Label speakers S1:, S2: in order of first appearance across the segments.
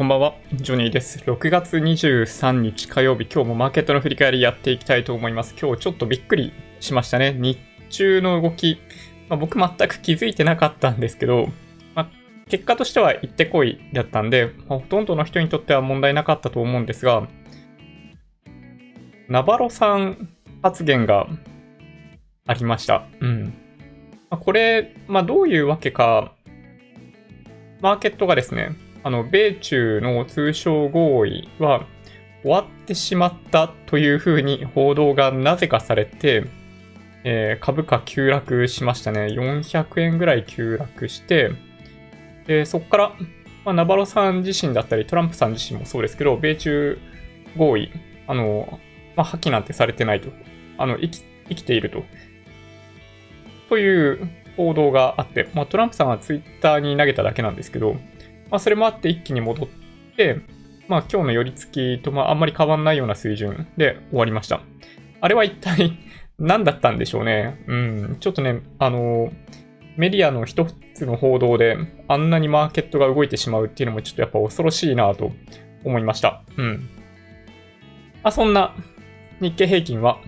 S1: こんばんは、ジョニーです。6月23日火曜日、今日もマーケットの振り返りやっていきたいと思います。今日ちょっとびっくりしましたね。日中の動き、まあ、僕全く気づいてなかったんですけど、まあ、結果としては行ってこいだったんで、まあ、ほとんどの人にとっては問題なかったと思うんですが、ナバロさん発言がありました。うん。ま、これ、ま、どういうわけか、マーケットがですね、あの、米中の通商合意は終わってしまったというふうに報道がなぜかされて、えー、株価急落しましたね。400円ぐらい急落して、で、そこから、まあ、ナバロさん自身だったり、トランプさん自身もそうですけど、米中合意、あの、まあ、破棄なんてされてないと。あの、生き、生きていると。という報道があって、まあ、トランプさんはツイッターに投げただけなんですけど、まあ、それもあって一気に戻って、まあ、今日の寄り付きとまああんまり変わんないような水準で終わりました。あれは一体 何だったんでしょうね。うん、ちょっとね、あの、メディアの一つの報道であんなにマーケットが動いてしまうっていうのもちょっとやっぱ恐ろしいなと思いました。うん。まあ、そんな日経平均は、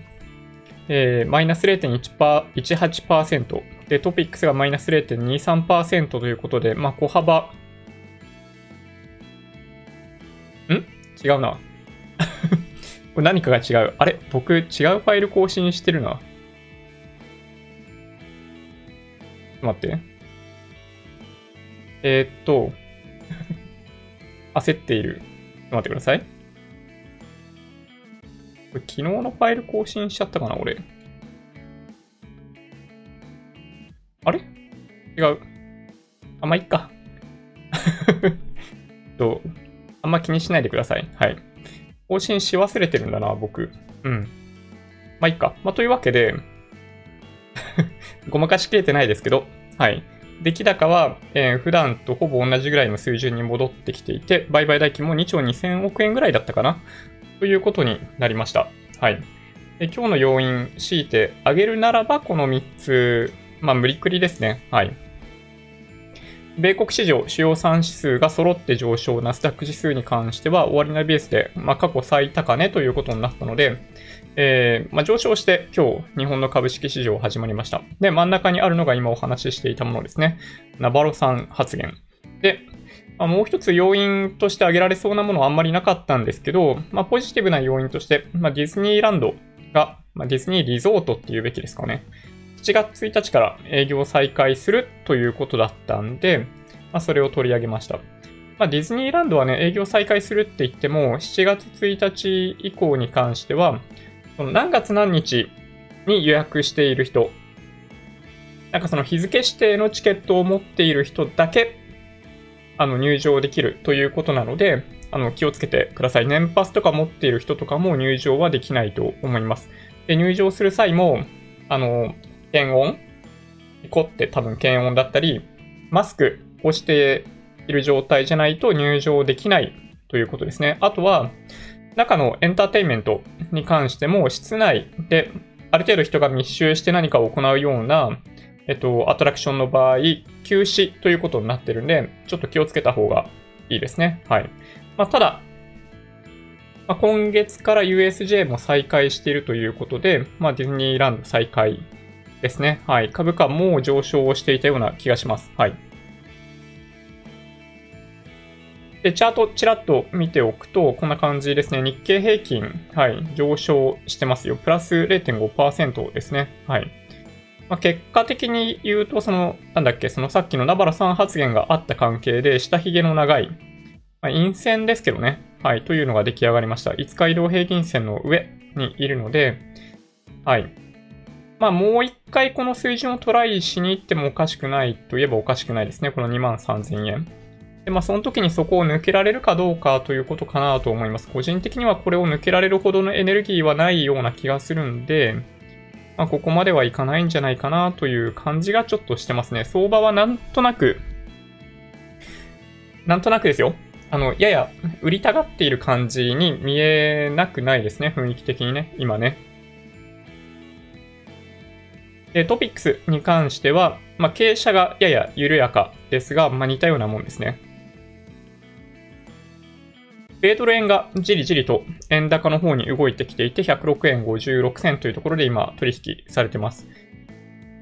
S1: えー、マイナス0.18%で、トピックスがマイナス0.23%ということで、まあ、小幅違うな。これ何かが違う。あれ？僕違うファイル更新してるな。待って。えー、っと、焦っている。待ってください。これ昨日のファイル更新しちゃったかな俺。あれ？違う。あ、まあ、いっか。と、あんま気にしないでください。はい。更新し忘れてるんだな、僕。うん。まあ、いっか。まあ、というわけで ごまかしきれてないですけど、はい。出来高は、えー、普段とほぼ同じぐらいの水準に戻ってきていて、売買代金も2兆2000億円ぐらいだったかな？ということになりました。はい。で今日の要因、強いて挙げるならば、この3つ、まあ、無理くりですね。はい。米国市場主要3指数が揃って上昇、ナスダック指数に関しては終値ベースで、まあ、過去最高値ということになったので、えーまあ、上昇して今日日本の株式市場始まりました。で、真ん中にあるのが今お話ししていたものですね。ナバロさん発言。で、まあ、もう一つ要因として挙げられそうなものはあんまりなかったんですけど、ま、ポジティブな要因として、ま、ディズニーランドが、ま、ディズニーリゾートっていうべきですかね。7月1日から営業再開するということだったんで、まあ、それを取り上げました。まあ、ディズニーランドはね、営業再開するって言っても、7月1日以降に関しては、その何月何日に予約している人、なんかその日付指定のチケットを持っている人だけ、あの、入場できるということなので、あの、気をつけてください。年パスとか持っている人とかも入場はできないと思います。で、入場する際も、あの、検温？こって多分検温だったり、マスクをしている状態じゃないと入場できないということですね。あとは、中のエンターテインメントに関しても、室内である程度人が密集して何かを行うような、えっと、アトラクションの場合、休止ということになってるんで、ちょっと気をつけた方がいいですね。はい。まあ、ただ、まあ、今月から USJ も再開しているということで、まあ、ディズニーランド再開ですね。はい。株価も上昇をしていたような気がします。はい。で、チャートちらっと見ておくと、こんな感じですね。日経平均、はい、上昇してますよ。プラス0.5%ですね。はい。まあ、結果的に言うと、その、なんだっけ、そのさっきのナバラさん発言があった関係で、下髭の長い、まあ、陰線ですけどね。はい、というのが出来上がりました。5日移動平均線の上にいるので、はい。まあ、もう一回この水準をトライしに行ってもおかしくないといえばおかしくないですね。この2万3000円。で、まあ、その時にそこを抜けられるかどうかということかなと思います。個人的にはこれを抜けられるほどのエネルギーはないような気がするんで、まあ、ここまではいかないんじゃないかなという感じがちょっとしてますね。相場はなんとなく、なんとなくですよ。あの、やや売りたがっている感じに見えなくないですね。雰囲気的にね。今ね。で、トピックスに関しては、まあ、傾斜がやや緩やかですが、まあ、似たようなもんですね。米ドル円がじりじりと円高の方に動いてきていて、106円56銭というところで今取引されてます。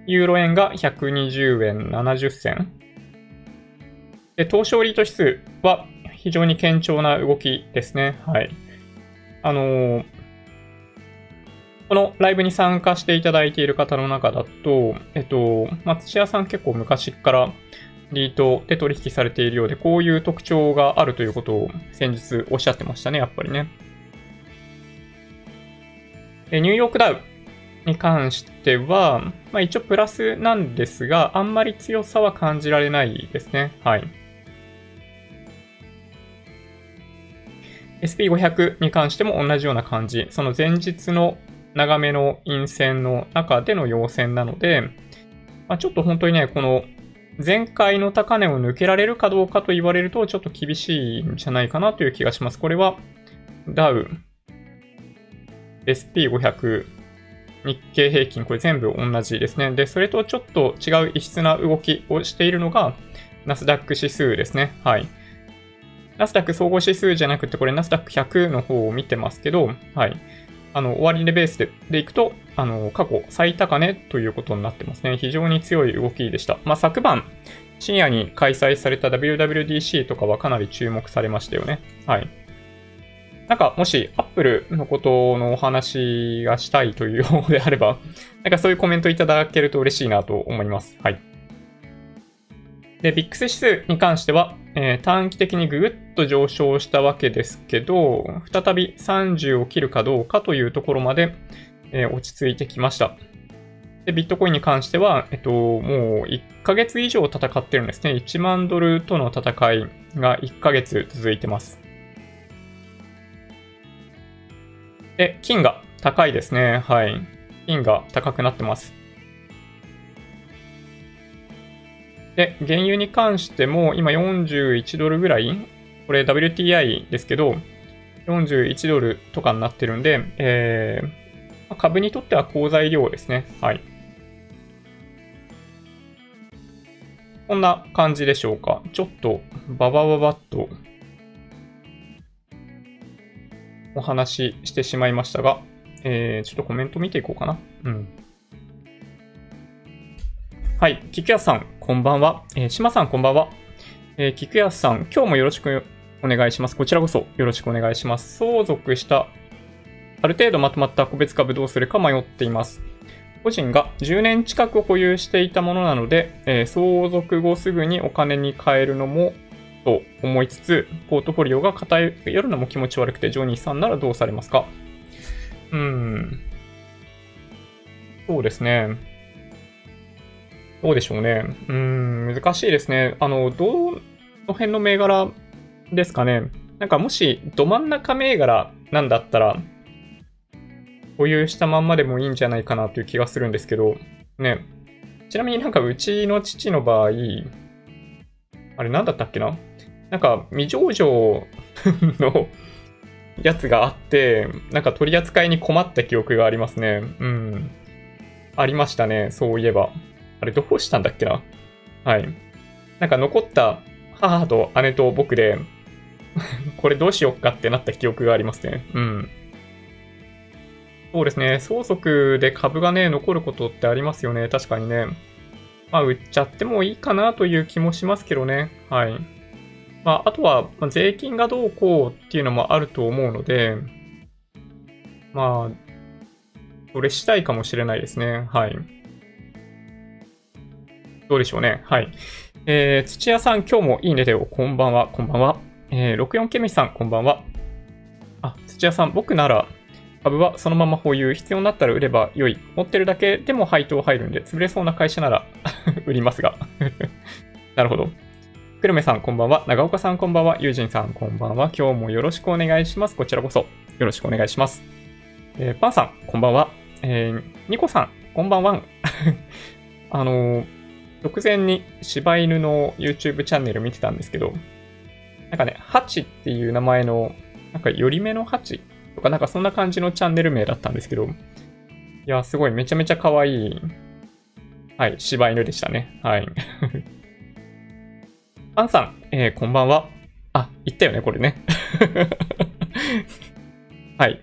S1: ユーロ円が120円70銭。で、東証リート指数は非常に堅調な動きですね。はい。あのー、このライブに参加していただいている方の中だと、えっと、松屋さん結構昔からリートで取引されているようで、こういう特徴があるということを先日おっしゃってましたね、やっぱりね。でニューヨークダウに関しては、まあ一応プラスなんですが、あんまり強さは感じられないですね。はい。SP500 に関しても同じような感じ。その前日の長めの陰線の中での陽線なので、まあ、ちょっと本当にね、この前回の高値を抜けられるかどうかと言われるとちょっと厳しいんじゃないかなという気がします。これはダウ、SP500、日経平均、これ全部同じですね。で、それとちょっと違う異質な動きをしているのが、ナスダック指数ですね。はい。ナスダック総合指数じゃなくて、これナスダック100の方を見てますけど、はい。あの、終わり値ベースででいくと、あの、過去最高値ということになってますね。非常に強い動きでした。まあ、昨晩、深夜に開催された WWDC とかはかなり注目されましたよね。はい。なんか、もし、アップルのことのお話がしたいというようであれば、なんかそういうコメントいただけると嬉しいなと思います。はい。で、ビックス指数に関しては、えー、短期的にぐぐっと上昇したわけですけど、再び30を切るかどうかというところまで、えー、落ち着いてきました。で、ビットコインに関しては、えっと、もう1ヶ月以上戦ってるんですね。1万ドルとの戦いが1ヶ月続いてます。で、金が高いですね。はい。金が高くなってます。で、原油に関しても今41ドルぐらい、これ WTI ですけど、41ドルとかになってるんで、えー、株にとっては好材料ですね。はい。こんな感じでしょうか。ちょっとババババッとお話ししてしまいましたが、えー、ちょっとコメント見ていこうかな。うん。はい。菊谷さん、こんばんは。えー、島さん、こんばんは。えー、菊谷さん、今日もよろしくお願いします。こちらこそよろしくお願いします。相続した、ある程度まとまった個別株どうするか迷っています。個人が10年近く保有していたものなので、えー、相続後すぐにお金に換えるのもと思いつつ、ポートフォリオが偏るのも気持ち悪くて、ジョニーさんならどうされますか？うーん。そうですね。どうでしょうね。うん、難しいですね。あの、どの辺の銘柄ですかね。なんかもし、ど真ん中銘柄なんだったら、保有したまんまでもいいんじゃないかなという気がするんですけど、ね。ちなみになんかうちの父の場合、あれなんだったっけな？なんか未上場の やつがあって、なんか取り扱いに困った記憶がありますね。うん。ありましたね、そういえば。あれどうしたんだっけな？はい。なんか残った母と姉と僕で これどうしよっかってなった記憶がありますね。うん。そうですね。相続で株がね、残ることってありますよね。確かにね。まあ、売っちゃってもいいかなという気もしますけどね。はい。まあ、あとは、ま税金がどうこうっていうのもあると思うので、まあ、それしたいかもしれないですね。はい。どうでしょうね。はい。えー、土屋さん、今日もいいねでよ。こんばんは。こんばんは。えー、64ケミさん、こんばんは。あ、土屋さん、僕なら、株はそのまま保有、必要になったら売れば良い。持ってるだけでも配当入るんで、潰れそうな会社なら 売りますが。なるほど。久留米さん、こんばんは。長岡さん、こんばんは。友人さん、こんばんは。今日もよろしくお願いします。こちらこそ、よろしくお願いします。えー、パンさん、こんばんは。えー、ニコさん、こんばんは。あのー直前に柴犬の YouTube チャンネル見てたんですけど、なんかね、ハチっていう名前の、なんかより目のハチとかなんかそんな感じのチャンネル名だったんですけど、いや、すごいめちゃめちゃ可愛い、はい、柴犬でしたね。はい。アンさん、えー、こんばんは。あ、言ったよね、これね。はい。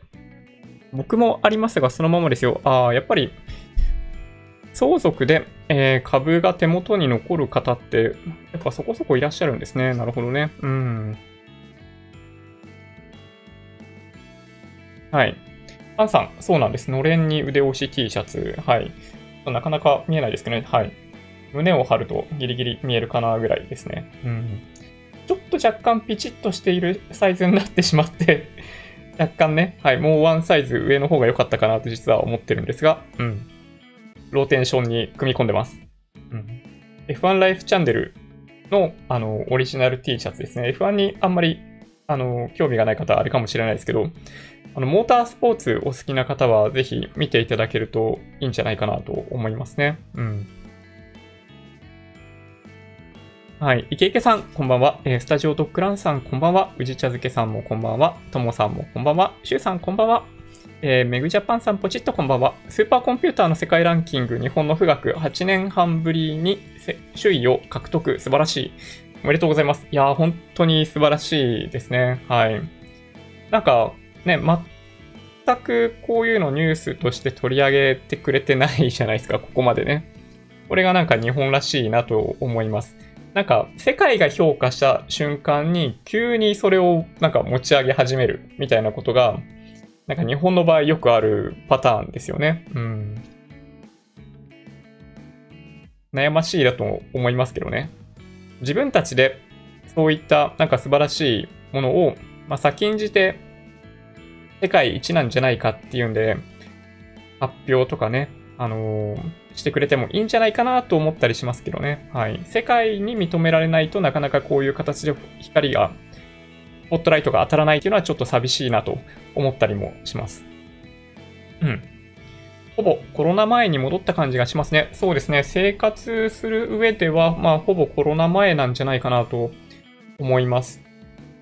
S1: 僕もありますが、そのままですよ。ああ、やっぱり、相続で、えー、株が手元に残る方って、やっぱそこそこいらっしゃるんですね。なるほどね。うん。はい。アンさん、そうなんです。のれんに腕押し T シャツ。はい。なかなか見えないですけどね。はい。胸を張るとギリギリ見えるかなぐらいですね。うん。ちょっと若干ピチッとしているサイズになってしまって 若干ね、はい、もうワンサイズ上の方が良かったかなと実は思ってるんですが、うん。ローテンションに組み込んでます。うん。F1 ライフチャンネルの、あの、オリジナル T シャツですね。F1 にあんまり、あの、興味がない方あるかもしれないですけど、あの、モータースポーツお好きな方はぜひ見ていただけるといいんじゃないかなと思いますね。うん。はい。池池さん、こんばんは。えー、スタジオドッグランさん、こんばんは。宇治茶漬けさんもこんばんは。ともさんもこんばんは。しゅうさん、こんばんは。えー、メグジャパンさん、ポチッとこんばんは。スーパーコンピューターの世界ランキング、日本の富岳、8年半ぶりに首位を獲得。素晴らしい。おめでとうございます。いやー、本当に素晴らしいですね。はい。なんか、ね、全くこういうのニュースとして取り上げてくれてないじゃないですか、ここまでね。これがなんか日本らしいなと思います。なんか、世界が評価した瞬間に、急にそれをなんか持ち上げ始めるみたいなことが、なんか日本の場合よくあるパターンですよね。うん。悩ましいだと思いますけどね。自分たちでそういったなんか素晴らしいものを、まあ、先んじて世界一なんじゃないかっていうんで、発表とかね、あのー、してくれてもいいんじゃないかなと思ったりしますけどね。はい。世界に認められないとなかなかこういう形で光が、スポットライトが当たらないっていうのはちょっと寂しいなと思ったりもします。うん。ほぼコロナ前に戻った感じがしますね。そうですね。生活する上では、まあ、ほぼコロナ前なんじゃないかなと思います。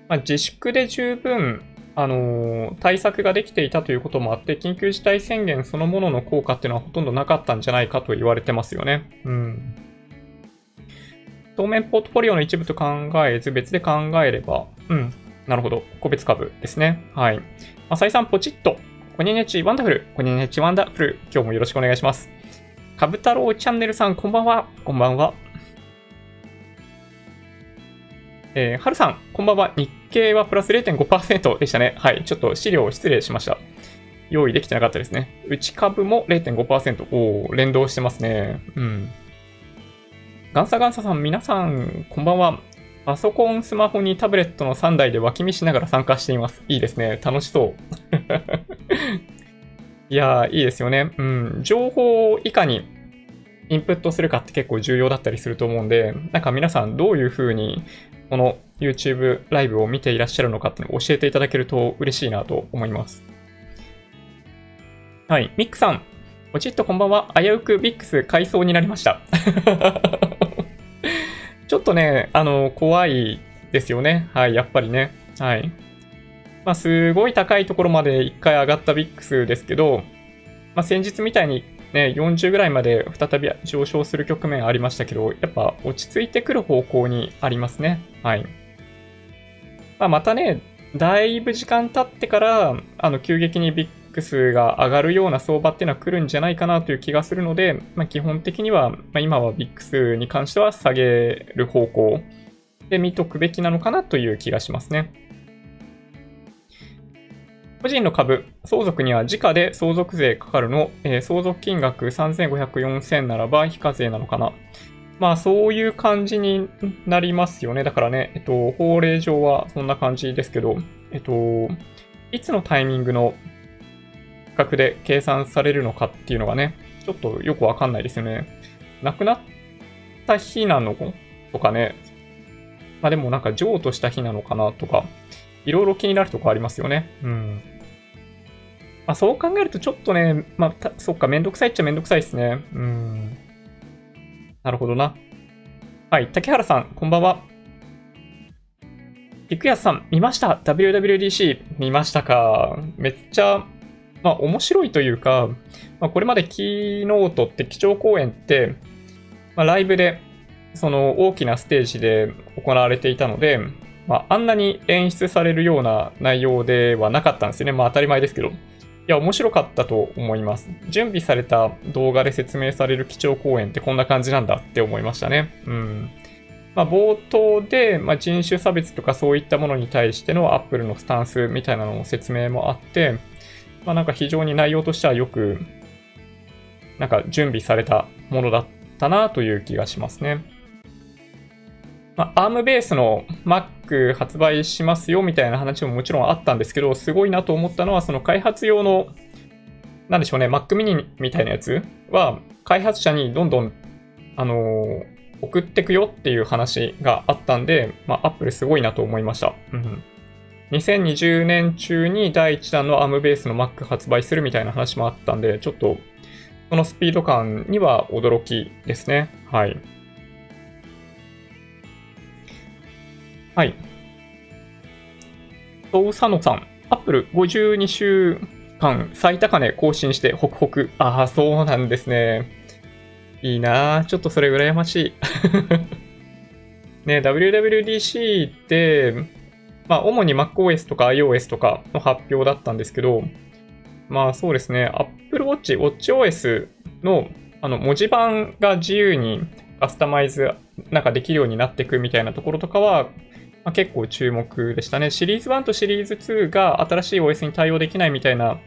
S1: まあ、自粛で十分あの対策ができていたということもあって、緊急事態宣言そのものの効果っていうのはほとんどなかったんじゃないかと言われてますよね。うん。当面ポートフォリオの一部と考えず、別で考えれば、うん。なるほど。個別株ですね。はい。まあ、再三ポチッと。こんにちワンダフル。こんにちワンダフル。今日もよろしくお願いします。株太郎チャンネルさん、こんばんは。こんばんは。えー、はるさん、こんばんは。日経はプラス0.5%でしたね。はい。ちょっと資料失礼しました。用意できてなかったですね。内株も0.5%。おー、連動してますね。うん。ガンサガンサさん、皆さん、こんばんは。パソコン、スマホにタブレットの3台で脇見しながら参加しています。いいですね。楽しそう。いやー、いいですよね。うん。情報をいかにインプットするかって結構重要だったりすると思うんで、なんか皆さんどういう風にこの YouTube ライブを見ていらっしゃるのかってのを教えていただけると嬉しいなと思います。はい。ミックさん、おちっとこんばんは。危うくビックス買いそうになりました。ちょっとね、あの、怖いですよね。はい、やっぱりね。はい。まあ、すごい高いところまで一回上がったビックスですけど、まあ、先日みたいにね、40ぐらいまで再び上昇する局面ありましたけど、やっぱ落ち着いてくる方向にありますね。はい。まあ、またね、だいぶ時間経ってから、あの、急激にビッが上がるような相場っていうのは来るんじゃないかなという気がするので、まあ、基本的には、まあ、今はビックスに関しては下げる方向で見とくべきなのかなという気がしますね。個人の株、相続には時価で相続税かかるの、えー、相続金額3500、4000ならば非課税なのかな。まあそういう感じになりますよね。だからね、えっと、法令上はそんな感じですけど、えっと、いつのタイミングの格で計算されるのかっていうのがね、ちょっとよくわかんないですよね。亡くなった日なのとかね、まあでもなんか譲渡した日なのかなとか、いろいろ気になるとこありますよね。うん。まあ、そう考えるとちょっとね、まあ、そっか、めんどくさいっちゃめんどくさいですね。うん。なるほどな。はい、竹原さん、こんばんは。菊安さん、見ました ?WWDC 見ましたか？めっちゃ、まあ面白いというか、まあ、これまでキーノートって基調講演って、まあ、ライブで、その大きなステージで行われていたので、まあ、あんなに演出されるような内容ではなかったんですよね。まあ当たり前ですけど。いや、面白かったと思います。準備された動画で説明される基調講演ってこんな感じなんだって思いましたね。うん。まあ、冒頭で、まあ、人種差別とかそういったものに対してのアップルのスタンスみたいなの説明もあって、まあ、なんか非常に内容としてはよく、なんか準備されたものだったなという気がしますね。まあ、ARM ベースの Mac 発売しますよみたいな話ももちろんあったんですけど、すごいなと思ったのは、その開発用の、なんでしょうね、Mac mini みたいなやつは、開発者にどんどん、あのー、送ってくよっていう話があったんで、まあ、Apple すごいなと思いました。うん、2020年中に第1弾の ARM ベースの Mac 発売するみたいな話もあったんで、ちょっと、そのスピード感には驚きですね。はい。はい。ソウ佐野さん、アップル52週間最高値更新してホクホク。ああ、そうなんですね。いいなちょっとそれ羨ましい。ね、WWDC って、まあ、主に MacOS とか iOS とかの発表だったんですけど、まあそうですね、Apple Watch、WatchOS のあの文字盤が自由にカスタマイズなんかできるようになっていくみたいなところとかは、まあ、結構注目でしたね。シリーズ1とシリーズ2が新しい OS に対応できないみたいな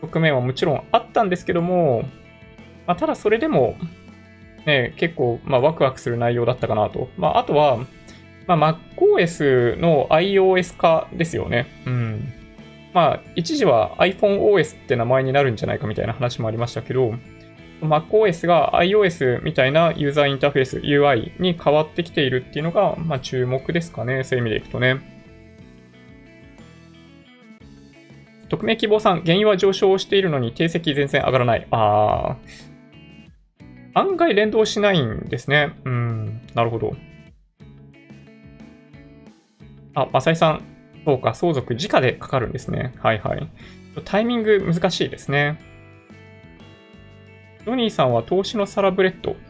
S1: 側面はもちろんあったんですけども、まあ、ただそれでも、ね、結構、まあ、ワクワクする内容だったかなと。まあ、あとは、まあ、MacOS の iOS 化ですよね。うん。まあ、一時は iPhoneOS って名前になるんじゃないかみたいな話もありましたけど、MacOS が iOS みたいなユーザーインターフェース、UI に変わってきているっていうのが、まあ、注目ですかね。そういう意味でいくとね。匿名希望さん、原油は上昇しているのに定積全然上がらない。あー。案外連動しないんですね。うん、なるほど。あ、マサイさん。そうか、相続直でかかるんですね。はいはい。タイミング難しいですね。ジョニーさんは投資のサラブレッド。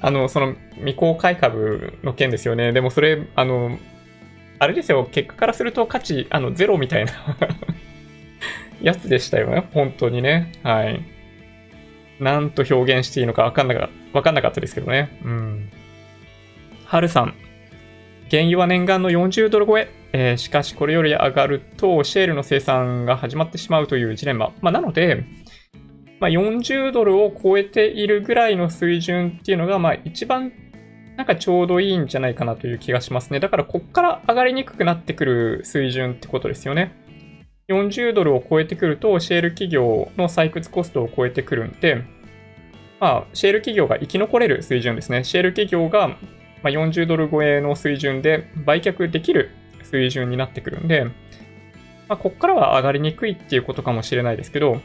S1: あの、その未公開株の件ですよね。でもそれ、あの、あれですよ、結果からすると価値、あの、ゼロみたいな やつでしたよね。本当にね。はい。なんと表現していいのかわかんなかわかんなかったですけどね。うん。はるさん。原油は年間の40ドル超え。えー、しかし、これより上がると、シェールの生産が始まってしまうというジレンマ。まあ、なので、まあ、40ドルを超えているぐらいの水準っていうのが、まあ、一番なんかちょうどいいんじゃないかなという気がしますね。だから、こっから上がりにくくなってくる水準ってことですよね。40ドルを超えてくると、シェール企業の採掘コストを超えてくるんで、まあ、シェール企業が生き残れる水準ですね。シェール企業がま40ドル超えの水準で売却できる水準になってくるんで、まあ、こっからは上がりにくいっていうことかもしれないですけど、ま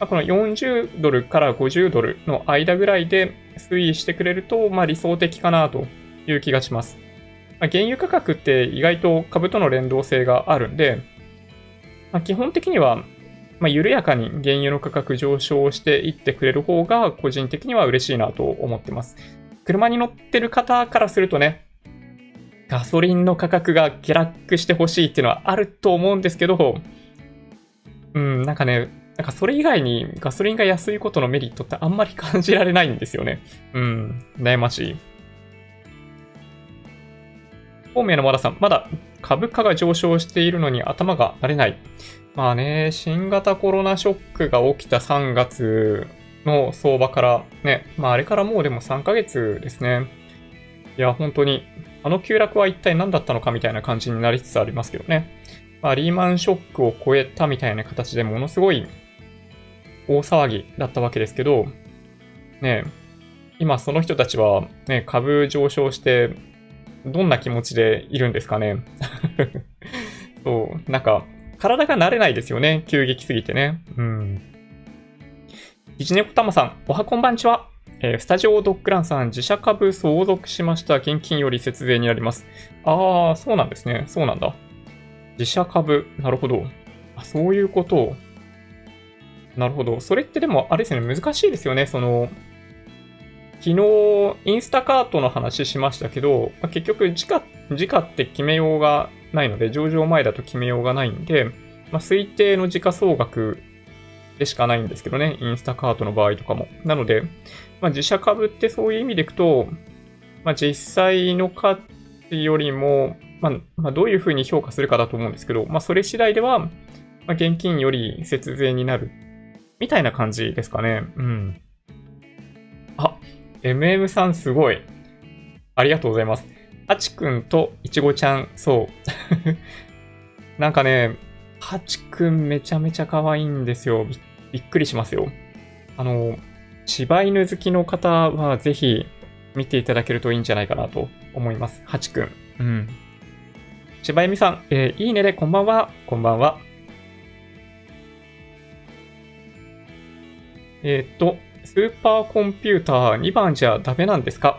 S1: あ、この40ドルから50ドルの間ぐらいで推移してくれると、まあ、理想的かなという気がします。まあ、原油価格って意外と株との連動性があるんで、まあ、基本的には、まあ、緩やかに原油の価格上昇していってくれる方が個人的には嬉しいなと思ってます。車に乗ってる方からするとね、ガソリンの価格が下落してほしいっていうのはあると思うんですけど、うん、なんかね、なんかそれ以外にガソリンが安いことのメリットってあんまり感じられないんですよね。うん、悩ましい。方面の和田さん、まだ株価が上昇しているのに頭が慣れない。まあね、新型コロナショックが起きた3月の相場からね、まああれからもうでも3ヶ月ですね。いや、本当に、あの急落は一体何だったのかみたいな感じになりつつありますけどね。まあ、リーマンショックを超えたみたいな形でものすごい大騒ぎだったわけですけど、ね、今その人たちは、ね、株上昇して、どんな気持ちでいるんですかね。そう、なんか、体が慣れないですよね。急激すぎてね。うん。ひじねこたまさん、おはこんばんちは。えー、スタジオドッグランさん、自社株相続しました。現金より節税になります。ああ、そうなんですね。そうなんだ。自社株。なるほど。あ、そういうことを。なるほど。それってでも、あれですね、難しいですよね。その、昨日、インスタカートの話しましたけど、まあ、結局時価、時価って決めようがないので、上場前だと決めようがないんで、まあ、推定の時価総額でしかないんですけどね、インスタカートの場合とかも。なので、まあ、自社株ってそういう意味でいくと、まあ、実際の価値よりも、まあ、まあ、どういうふうに評価するかだと思うんですけど、まあ、それ次第では、まあ、現金より節税になる、みたいな感じですかね。うん。あ、MM さんすごい。ありがとうございます。ハチくんといちごちゃん、そう。なんかね、ハチくんめちゃめちゃ可愛いんですよ。びっくりしますよ。あの、柴犬好きの方はぜひ見ていただけるといいんじゃないかなと思います。ハチくん。うん。柴犬さん、えー、いいねでこんばんは。こんばんは。えー、っと、スーパーコンピューター2番じゃダメなんですか？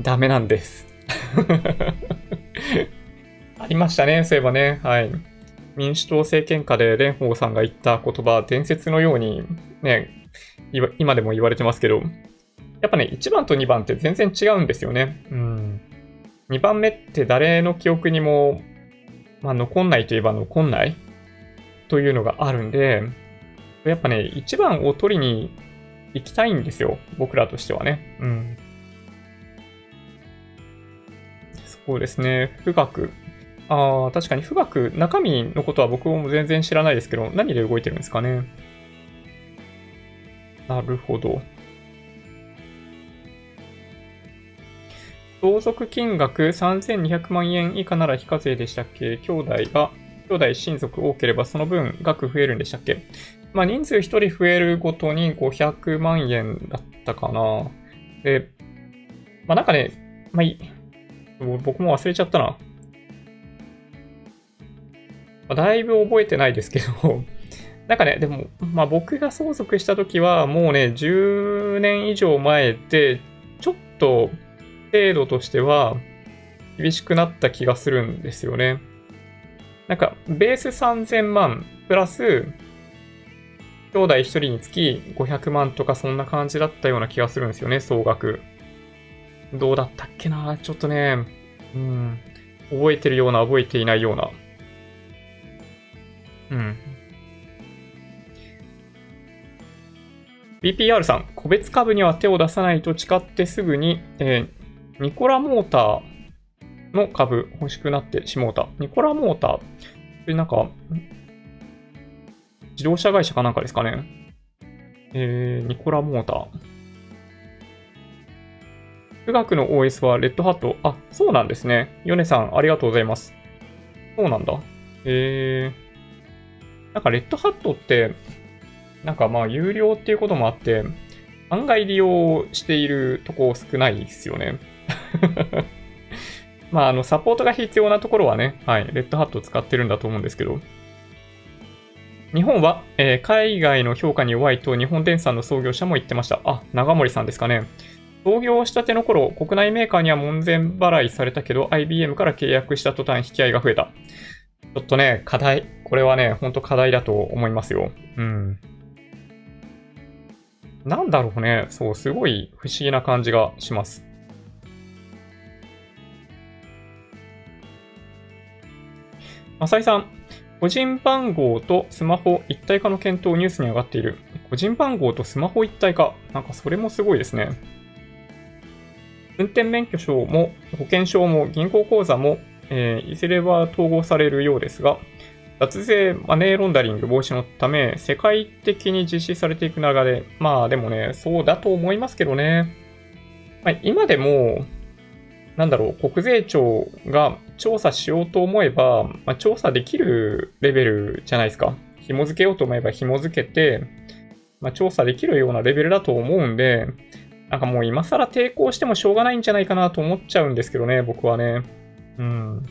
S1: ダメなんです。ありましたね、そういえばね。はい。民主党政権下で蓮舫さんが言った言葉、伝説のようにね、今でも言われてますけど、やっぱね、1番と2番って全然違うんですよね。うん。2番目って誰の記憶にも、まあ、残んないといえば残んないというのがあるんで、やっぱね、1番を取りに行きたいんですよ。僕らとしてはね。うん。そうですね。富岳。ああ、確かに富岳、中身のことは僕も全然知らないですけど、何で動いてるんですかね？なるほど。相続金額3200万円以下なら非課税でしたっけ？兄弟が、兄弟親族多ければその分額増えるんでしたっけ？まあ、人数1人増えるごとに500万円だったかな。で、まあ、なんかね、まあ、僕も忘れちゃったな。まあ、だいぶ覚えてないですけど なんかね、でも、まあ僕が相続した時はもうね、10年以上前で、ちょっと程度としては厳しくなった気がするんですよね。なんか、ベース3000万プラス、兄弟1人につき500万とかそんな感じだったような気がするんですよね、総額。どうだったっけなちょっとね、うん、覚えてるような、覚えていないような。うん。BPR さん、個別株には手を出さないと誓ってすぐに、えー、ニコラモーターの株欲しくなってしもうた。ニコラモーターってなんか、自動車会社かなんかですかね。えー、ニコラモーター。富岳の OS はレッドハット。あ、そうなんですね。ヨネさん、ありがとうございます。そうなんだ。えー、なんかレッドハットって、なんかまあ有料っていうこともあって、案外利用しているとこ少ないですよね。まあ、あの、サポートが必要なところはね、はい、レッドハット使ってるんだと思うんですけど、日本は、えー、海外の評価に弱いと日本電産の創業者も言ってました。あ、長森さんですかね。創業したての頃、国内メーカーには門前払いされたけど、IBM から契約した途端引き合いが増えた。ちょっとね、課題。これはね、ほんと課題だと思いますよ。うん。なんだろうね。そう、すごい不思議な感じがします。浅井さん、個人番号とスマホ一体化の検討ニュースに上がっている。個人番号とスマホ一体化。なんかそれもすごいですね。運転免許証も保険証も銀行口座も、えー、いずれは統合されるようですが、脱税マネーロンダリング防止のため、世界的に実施されていく流れ。まあでもね、そうだと思いますけどね。まあ、今でも、なんだろう、国税庁が調査しようと思えば、まあ、調査できるレベルじゃないですか。紐付けようと思えば紐付けて、まあ、調査できるようなレベルだと思うんで、なんかもう今更抵抗してもしょうがないんじゃないかなと思っちゃうんですけどね、僕はね。うん。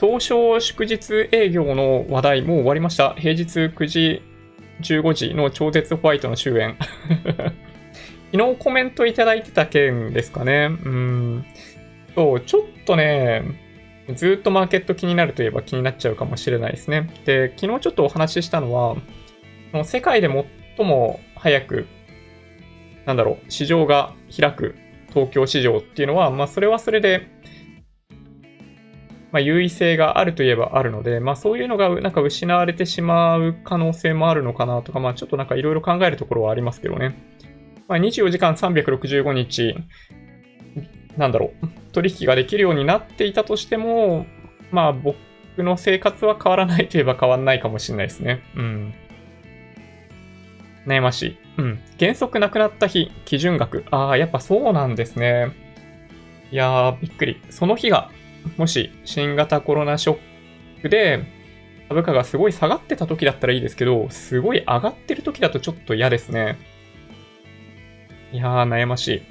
S1: 東証祝日営業の話題、もう終わりました。平日9時、15時の超絶ホワイトの終焉。昨日コメントいただいてた件ですかね。うん。そう、ちょっとね、ずっとマーケット気になるといえば気になっちゃうかもしれないですね。で、昨日ちょっとお話ししたのは、世界で最も早く、なんだろう、市場が開く東京市場っていうのは、まあ、それはそれで、まあ、優位性があるといえばあるので、まあ、そういうのがなんか失われてしまう可能性もあるのかなとか、まあ、ちょっとなんかいろいろ考えるところはありますけどね。まあ、24時間365日、なんだろう、取引ができるようになっていたとしても、まあ、僕の生活は変わらないといえば変わらないかもしれないですね。うん。悩ましい。うん。原則なくなった日、基準額。ああ、やっぱそうなんですね。いやー、びっくり。その日がもし新型コロナショックで株価がすごい下がってた時だったらいいですけど、すごい上がってる時だとちょっと嫌ですね。いやー、悩ましい。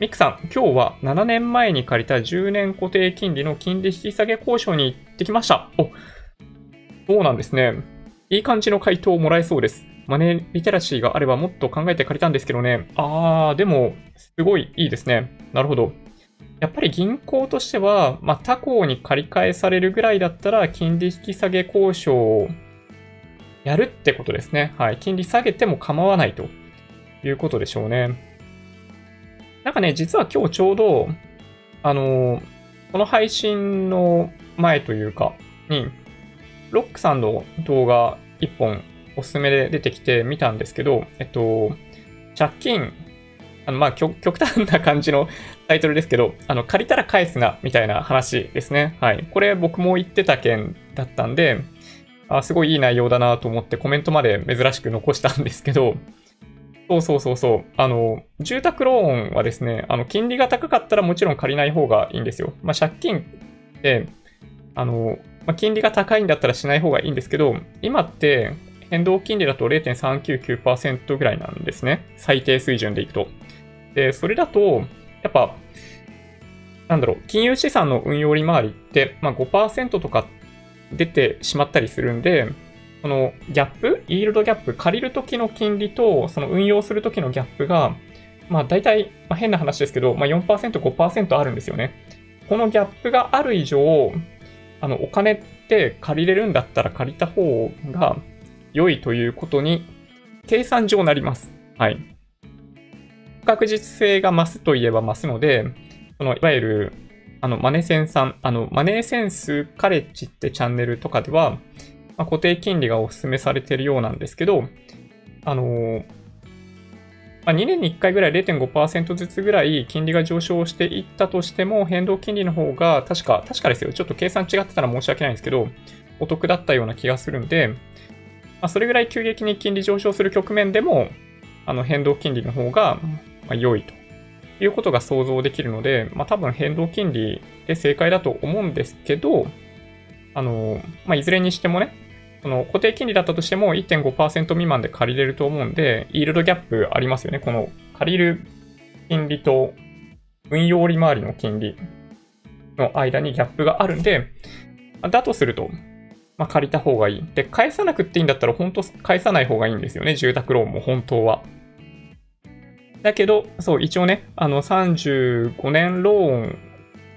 S1: ミックさん、今日は7年前に借りた10年固定金利の金利引き下げ交渉に行ってきました。お、そうなんですね。いい感じの回答をもらえそうです。マネーリテラシーがあればもっと考えて借りたんですけどね。あー、でも、すごいいいですね。なるほど。やっぱり銀行としては、まあ、他行に借り換えされるぐらいだったら、金利引き下げ交渉をやるってことですね。はい。金利下げても構わないということでしょうね。なんかね、実は今日ちょうど、あのこの配信の前というか、に、ロックさんの動画1本おすすめで出てきて見たんですけど、えっと、借金あの、まあ、極端な感じの タイトルですけど、あの、借りたら返すな、みたいな話ですね。はい。これ僕も言ってた件だったんで、あすごいいい内容だなと思ってコメントまで珍しく残したんですけど、そうそうそうそう。あの、住宅ローンはですね、あの、金利が高かったらもちろん借りない方がいいんですよ。まあ、借金って、あの、まあ、金利が高いんだったらしない方がいいんですけど、今って変動金利だと0.399%ぐらいなんですね。最低水準でいくと。で、それだと、やっぱ、なんだろう、金融資産の運用利回りって、まあ、5%とか出てしまったりするんで、そのギャップ、イールドギャップ、借りるときの金利と、その運用するときのギャップが、まあ大体、まあ、変な話ですけど、まあ、4%、5%あるんですよね。このギャップがある以上、あの、お金って借りれるんだったら借りた方が良いということに、計算上なります。はい。不確実性が増すといえば増すので、そのいわゆるあのマネセンさん、あのマネーセンスカレッジってチャンネルとかでは、まあ、固定金利がお勧めされてるようなんですけど、あのまあ、2年に1回ぐらい0.5%ずつぐらい金利が上昇していったとしても、変動金利の方が確か、確かですよ。ちょっと計算違ってたら申し訳ないんですけど、お得だったような気がするんで、まあ、それぐらい急激に金利上昇する局面でも、あの変動金利の方が、良いということが想像できるので、まあ、多分変動金利で正解だと思うんですけど、あの、まあ、いずれにしてもね、その固定金利だったとしても1.5%未満で借りれると思うんで、イールドギャップありますよね。この借りる金利と運用利回りの金利の間にギャップがあるんで、だとすると、まあ、借りた方がいい。で、返さなくていいんだったら本当返さない方がいいんですよね。住宅ローンも本当は。だけど、そう、一応ね、あの、35年ローン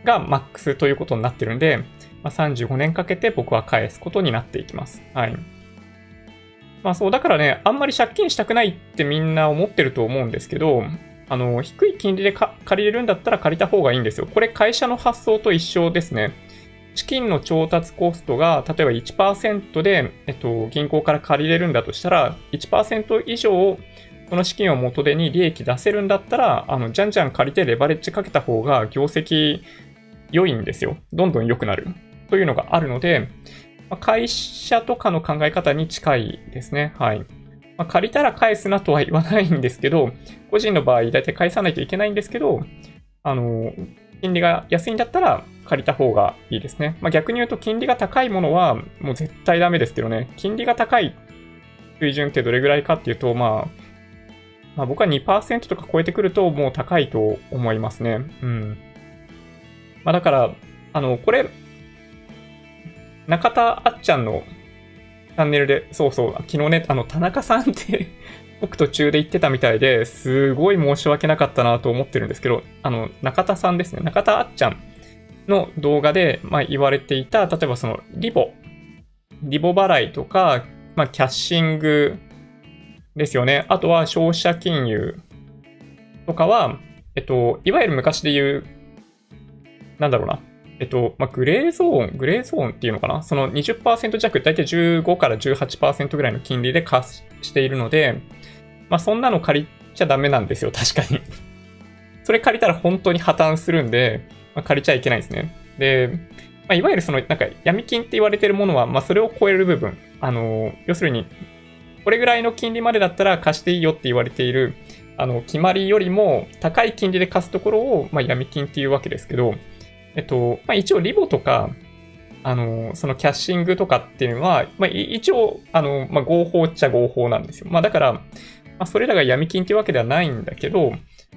S1: がマックスということになってるんで、まあ、35年かけて僕は返すことになっていきます。はい。まあそう、だからね、あんまり借金したくないってみんな思ってると思うんですけど、あの、低い金利で借りれるんだったら借りた方がいいんですよ。これ会社の発想と一緒ですね。資金の調達コストが、例えば1%で、えっと、銀行から借りれるんだとしたら、1%以上その資金を元手に利益出せるんだったら、あの、じゃんじゃん借りてレバレッジかけた方が業績良いんですよ。どんどん良くなる。というのがあるので、ま会社とかの考え方に近いですね。はい。まあ、借りたら返すなとは言わないんですけど、個人の場合、だいたい返さないといけないんですけど、あの、金利が安いんだったら借りた方がいいですね。まあ、逆に言うと、金利が高いものはもう絶対ダメですけどね。金利が高い水準ってどれぐらいかっていうと、まあ、まあ、僕は2%とか超えてくるともう高いと思いますね。うん。まあ、だから、あの、これ、中田あっちゃんのチャンネルで、そうそう、昨日ね、あの、田中さんって僕途中で言ってたみたいで、すごい申し訳なかったなと思ってるんですけど、あの、中田さんですね。中田あっちゃんの動画で、まあ、言われていた、例えばその、リボ、リボ払いとか、まあ、キャッシングですよね。あとは消費者金融とかは、えっと、いわゆる昔で言う、なんだろうな。えっと、まあ、グレーゾーン、グレーゾーンっていうのかなその20%弱、だいたい15から18%ぐらいの金利で貸しているので、まあ、そんなの借りちゃダメなんですよ、確かにそれ借りたら本当に破綻するんで、まあ、借りちゃいけないんですね。で、まあ、いわゆるその、なんか、闇金って言われてるものは、まあ、それを超える部分。あの、要するに、これぐらいの金利までだったら貸していいよって言われている、あの、決まりよりも高い金利で貸すところを、まあ、闇金っていうわけですけど、えっと、まあ、一応リボとか、あの、そのキャッシングとかっていうのは、まあ、一応、あの、まあ、合法っちゃ合法なんですよ。まあ、だから、まあ、それらが闇金っていうわけではないんだけど、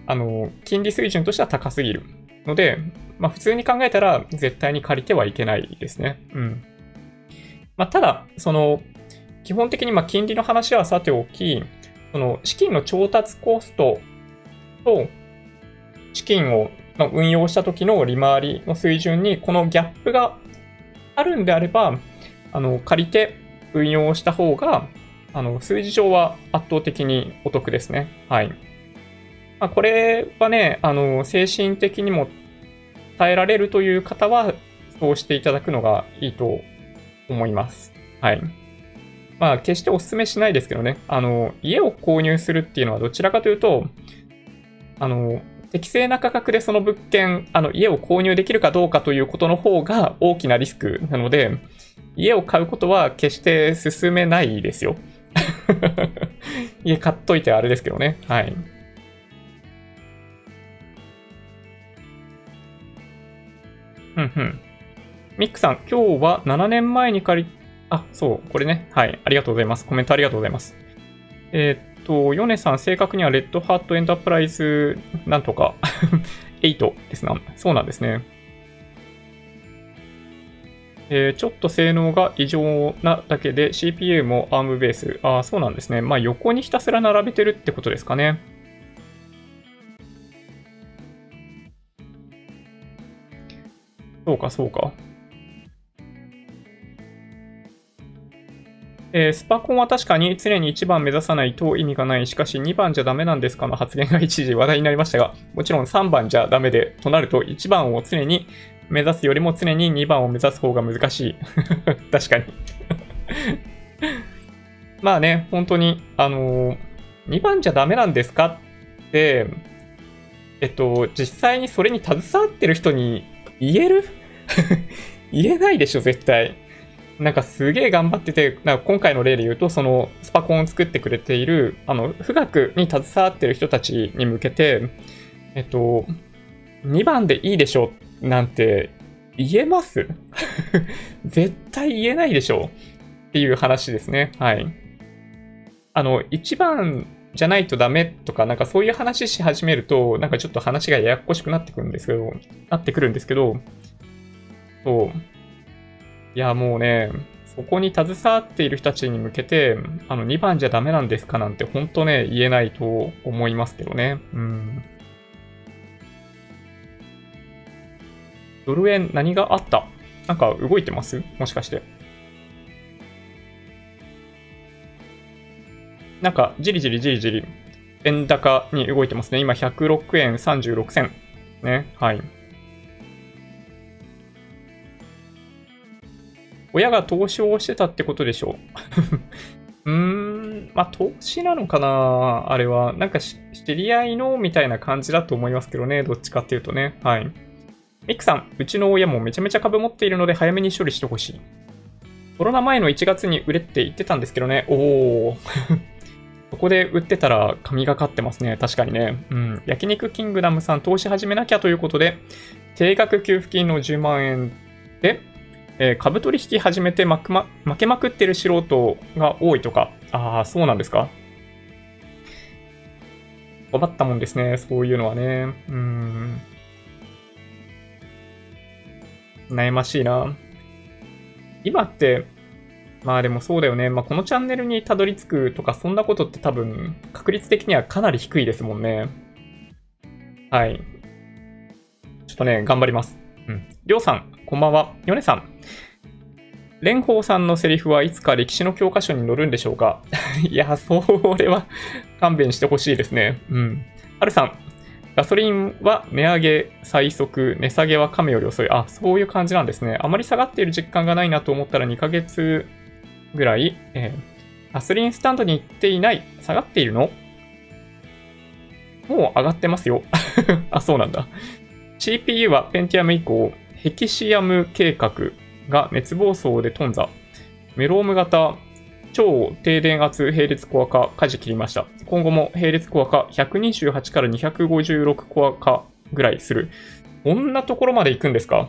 S1: あの、金利水準としては高すぎるので、まあ、普通に考えたら絶対に借りてはいけないですね。うん。まあ、ただ、その、基本的にま金利の話はさておき、その資金の調達コストと資金を運用した時の利回りの水準にこのギャップがあるんであれば、あの、借りて運用した方が、あの、数字上は圧倒的にお得ですね。はい。まあ、これはね、あの、精神的にも耐えられるという方は、そうしていただくのがいいと思います。はい。まあ、決してお勧めしないですけどね。あの、家を購入するっていうのはどちらかというと、あの、適正な価格でその物件、あの、家を購入できるかどうかということの方が大きなリスクなので、家を買うことは決して進めないですよ。家買っといてあれですけどね。はい。うんうん。ミックさん、今日は7年前に借り、あ、そう、これね。はい。ありがとうございます。コメントありがとうございます。えー、っと、ヨネさん、正確にはレッドハートエンタープライズなんとか 8ですな。そうなんですね。えー、ちょっと性能が異常なだけで CPU も ARM ベース。ああ、そうなんですね。まあ横にひたすら並べてるってことですかね。そうか、そうか。えー、スパコンは確かに常に1番目指さないと意味がない。しかし2番じゃダメなんですかの発言が一時話題になりましたが、もちろん3番じゃダメで、となると1番を常に目指すよりも常に2番を目指す方が難しい。確かに まあね、本当に、あのー、2番じゃダメなんですかって、えっと、実際にそれに携わってる人に言える？言えないでしょ、絶対。なんかすげえ頑張ってて、なんか今回の例で言うと、そのスパコンを作ってくれている、あの、富岳に携わってる人たちに向けて、えっと、2番でいいでしょなんて言えます？絶対言えないでしょうっていう話ですね。はい。あの、1番じゃないとダメとか、なんかそういう話し始めると、なんかちょっと話がややこしくなってくるんですけど、なってくるんですけど、そう。いや、もうね、そこに携わっている人たちに向けて、あの、2番じゃダメなんですかなんて、ほんとね、言えないと思いますけどね。うん。ドル円何があった？なんか動いてます？もしかして。なんか、じりじりじりじり、円高に動いてますね。今、106円36銭。ね。はい。親が投資をしてたってことでしょう。うーん、まあ、投資なのかなあれは。なんか知り合いのみたいな感じだと思いますけどね。どっちかっていうとね。はい。ミクさん、うちの親もめちゃめちゃ株持っているので早めに処理してほしい。コロナ前の1月に売れって言ってたんですけどね。おー。そこで売ってたら神がかってますね。確かにね。うん。焼肉キングダムさん投資始めなきゃということで、定額給付金の10万円で、えー、株取引始めて負けま負けまくってる素人が多いとか。ああ、そうなんですか困ったもんですね。そういうのはね。うん。悩ましいな。今って、まあでもそうだよね。まあこのチャンネルにたどり着くとか、そんなことって多分、確率的にはかなり低いですもんね。はい。ちょっとね、頑張ります。うん。りょうさん、こんばんは。ヨネさん。蓮舫さんのセリフはいつか歴史の教科書に載るんでしょうか？いや、それは勘弁してほしいですね。うん。はるさん、ガソリンは値上げ最速、値下げは亀より遅い。あ、そういう感じなんですね。あまり下がっている実感がないなと思ったら2ヶ月ぐらい、えー、ガソリンスタンドに行っていない。下がっているの？もう上がってますよ。あ、そうなんだ。CPU はペンティアム以降、ヘキシアム計画が熱暴走で頓挫。メローム型超低電圧並列コア化舵切りました。今後も並列コア化128から256コア化ぐらいする。こんなところまで行くんですか？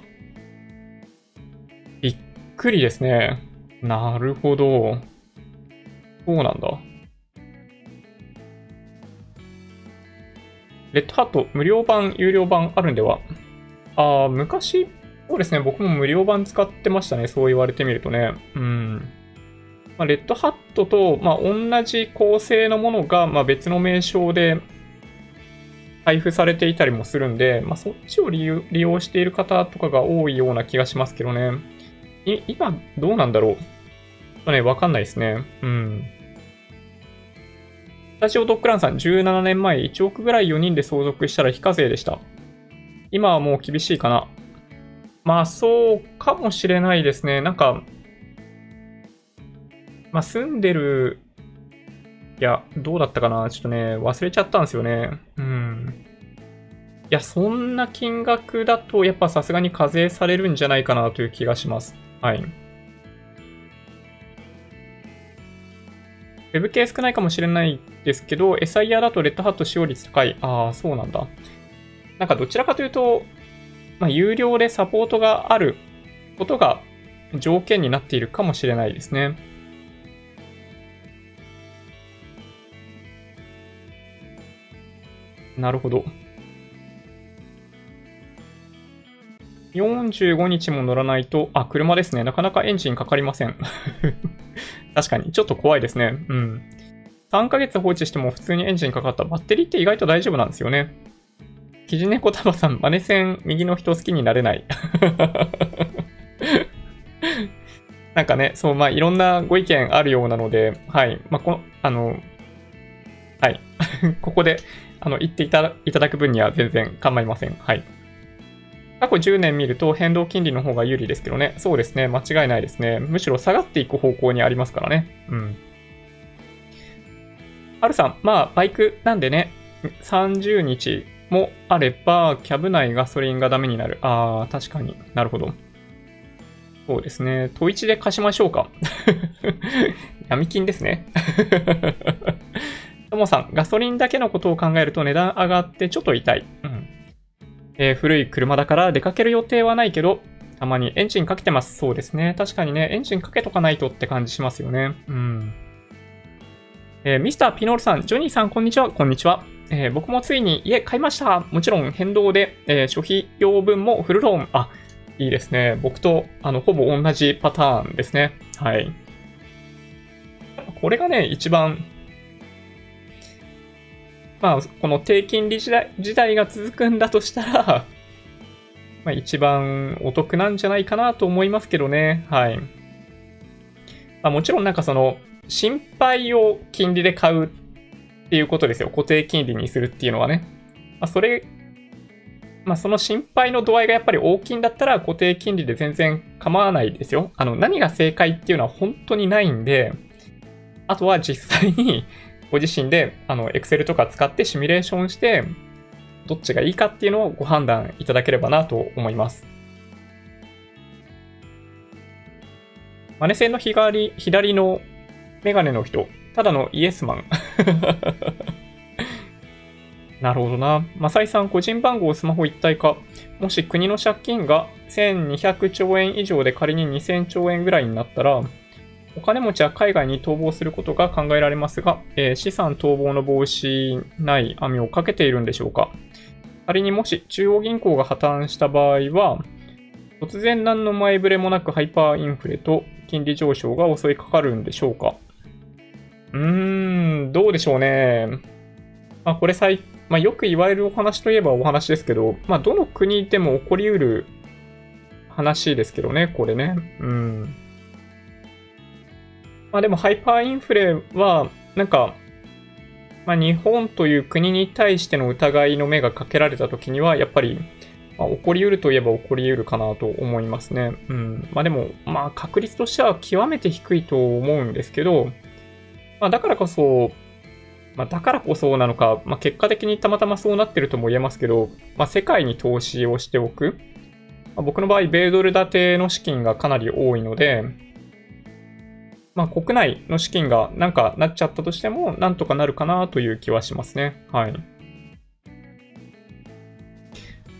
S1: びっくりですね。なるほど。そうなんだ。レッドハット無料版、有料版あるんでは？ああ、昔、そうですね、僕も無料版使ってましたね、そう言われてみるとね。うん。まあ、レッドハットと、まあ、同じ構成のものが、まあ、別の名称で配布されていたりもするんで、まあ、そっちを利用している方とかが多いような気がしますけどね。今、どうなんだろう？ね、わかんないですね。うん。スタジオドッグランさん、17年前1億ぐらい4人で相続したら非課税でした。今はもう厳しいかな。まあ、そうかもしれないですね。なんか、まあ、住んでる、いや、どうだったかな？ちょっとね、忘れちゃったんですよね。うん。いや、そんな金額だと、やっぱさすがに課税されるんじゃないかなという気がします。はい。Web 系少ないかもしれないですけど、SIR だとレッドハット使用率高い。ああ、そうなんだ。なんかどちらかというと、まあ、有料でサポートがあることが条件になっているかもしれないですね。なるほど。45日も乗らないと、あ、車ですね。なかなかエンジンかかりません。確かに。ちょっと怖いですね。うん。3ヶ月放置しても普通にエンジンかかったバッテリーって意外と大丈夫なんですよね。キジネコタマさん、マネ線右の人好きになれない。なんかね、そう、まあ、いろんなご意見あるようなので、はい。まあ、この、あの、はい。ここで、あの、言っていただく分には全然構いません。はい。過去10年見ると変動金利の方が有利ですけどね。そうですね。間違いないですね。むしろ下がっていく方向にありますからね。うん。はるさん、まあ、バイクなんでね、30日もあれば、キャブ内ガソリンがダメになる。ああ、確かになるほど。そうですね。統一で貸しましょうか。闇金ですね。ともさん、ガソリンだけのことを考えると値段上がってちょっと痛い。うんえー、古い車だから出かける予定はないけど、たまにエンジンかけてます。そうですね。確かにね、エンジンかけとかないとって感じしますよね。うん。えー、ミスターピノールさん、ジョニーさん、こんにちは。こんにちは。えー、僕もついに家買いました。もちろん変動で、えー、諸費用分もフルローン。あ、いいですね。僕と、あの、ほぼ同じパターンですね。はい。これがね、一番まあ、この低金利時代時代が続くんだとしたら まあ一番お得なんじゃないかなと思いますけどね。はい。まあ、もちろんなんかその、心配を金利で買うっていうことですよ。固定金利にするっていうのはね。まあ、それ、まあ、その心配の度合いがやっぱり大きいんだったら固定金利で全然構わないですよ。あの、何が正解っていうのは本当にないんで、あとは実際にご自身で、あの、Excel とか使ってシミュレーションして、どっちがいいかっていうのをご判断いただければなと思います。マネ線の左左のメガネの人、ただのイエスマン。なるほどな。マサイさん、個人番号、スマホ一体化。もし国の借金が1200兆円以上で仮に2000兆円ぐらいになったら、お金持ちは海外に逃亡することが考えられますが、えー、資産逃亡の防止ない網をかけているんでしょうか？仮にもし中央銀行が破綻した場合は、突然何の前触れもなくハイパーインフレと金利上昇が襲いかかるんでしょうか？うーん、どうでしょうね。まあ、これ最、まあ、よく言われるお話といえばお話ですけど、まあ、どの国でも起こりうる話ですけどね、これね。うん。まあでもハイパーインフレは、なんか、まあ日本という国に対しての疑いの目がかけられた時には、やっぱり、まあ、起こり得るといえば起こり得るかなと思いますね。うん。まあでも、まあ確率としては極めて低いと思うんですけど、まあだからこそ、まあ、だからこそなのか、まあ、結果的にたまたまそうなってるとも言えますけど、まあ、世界に投資をしておく。まあ、僕の場合、米ドル建ての資金がかなり多いので、まあ、国内の資金がなんかなっちゃったとしても、なんとかなるかなという気はしますね。はい。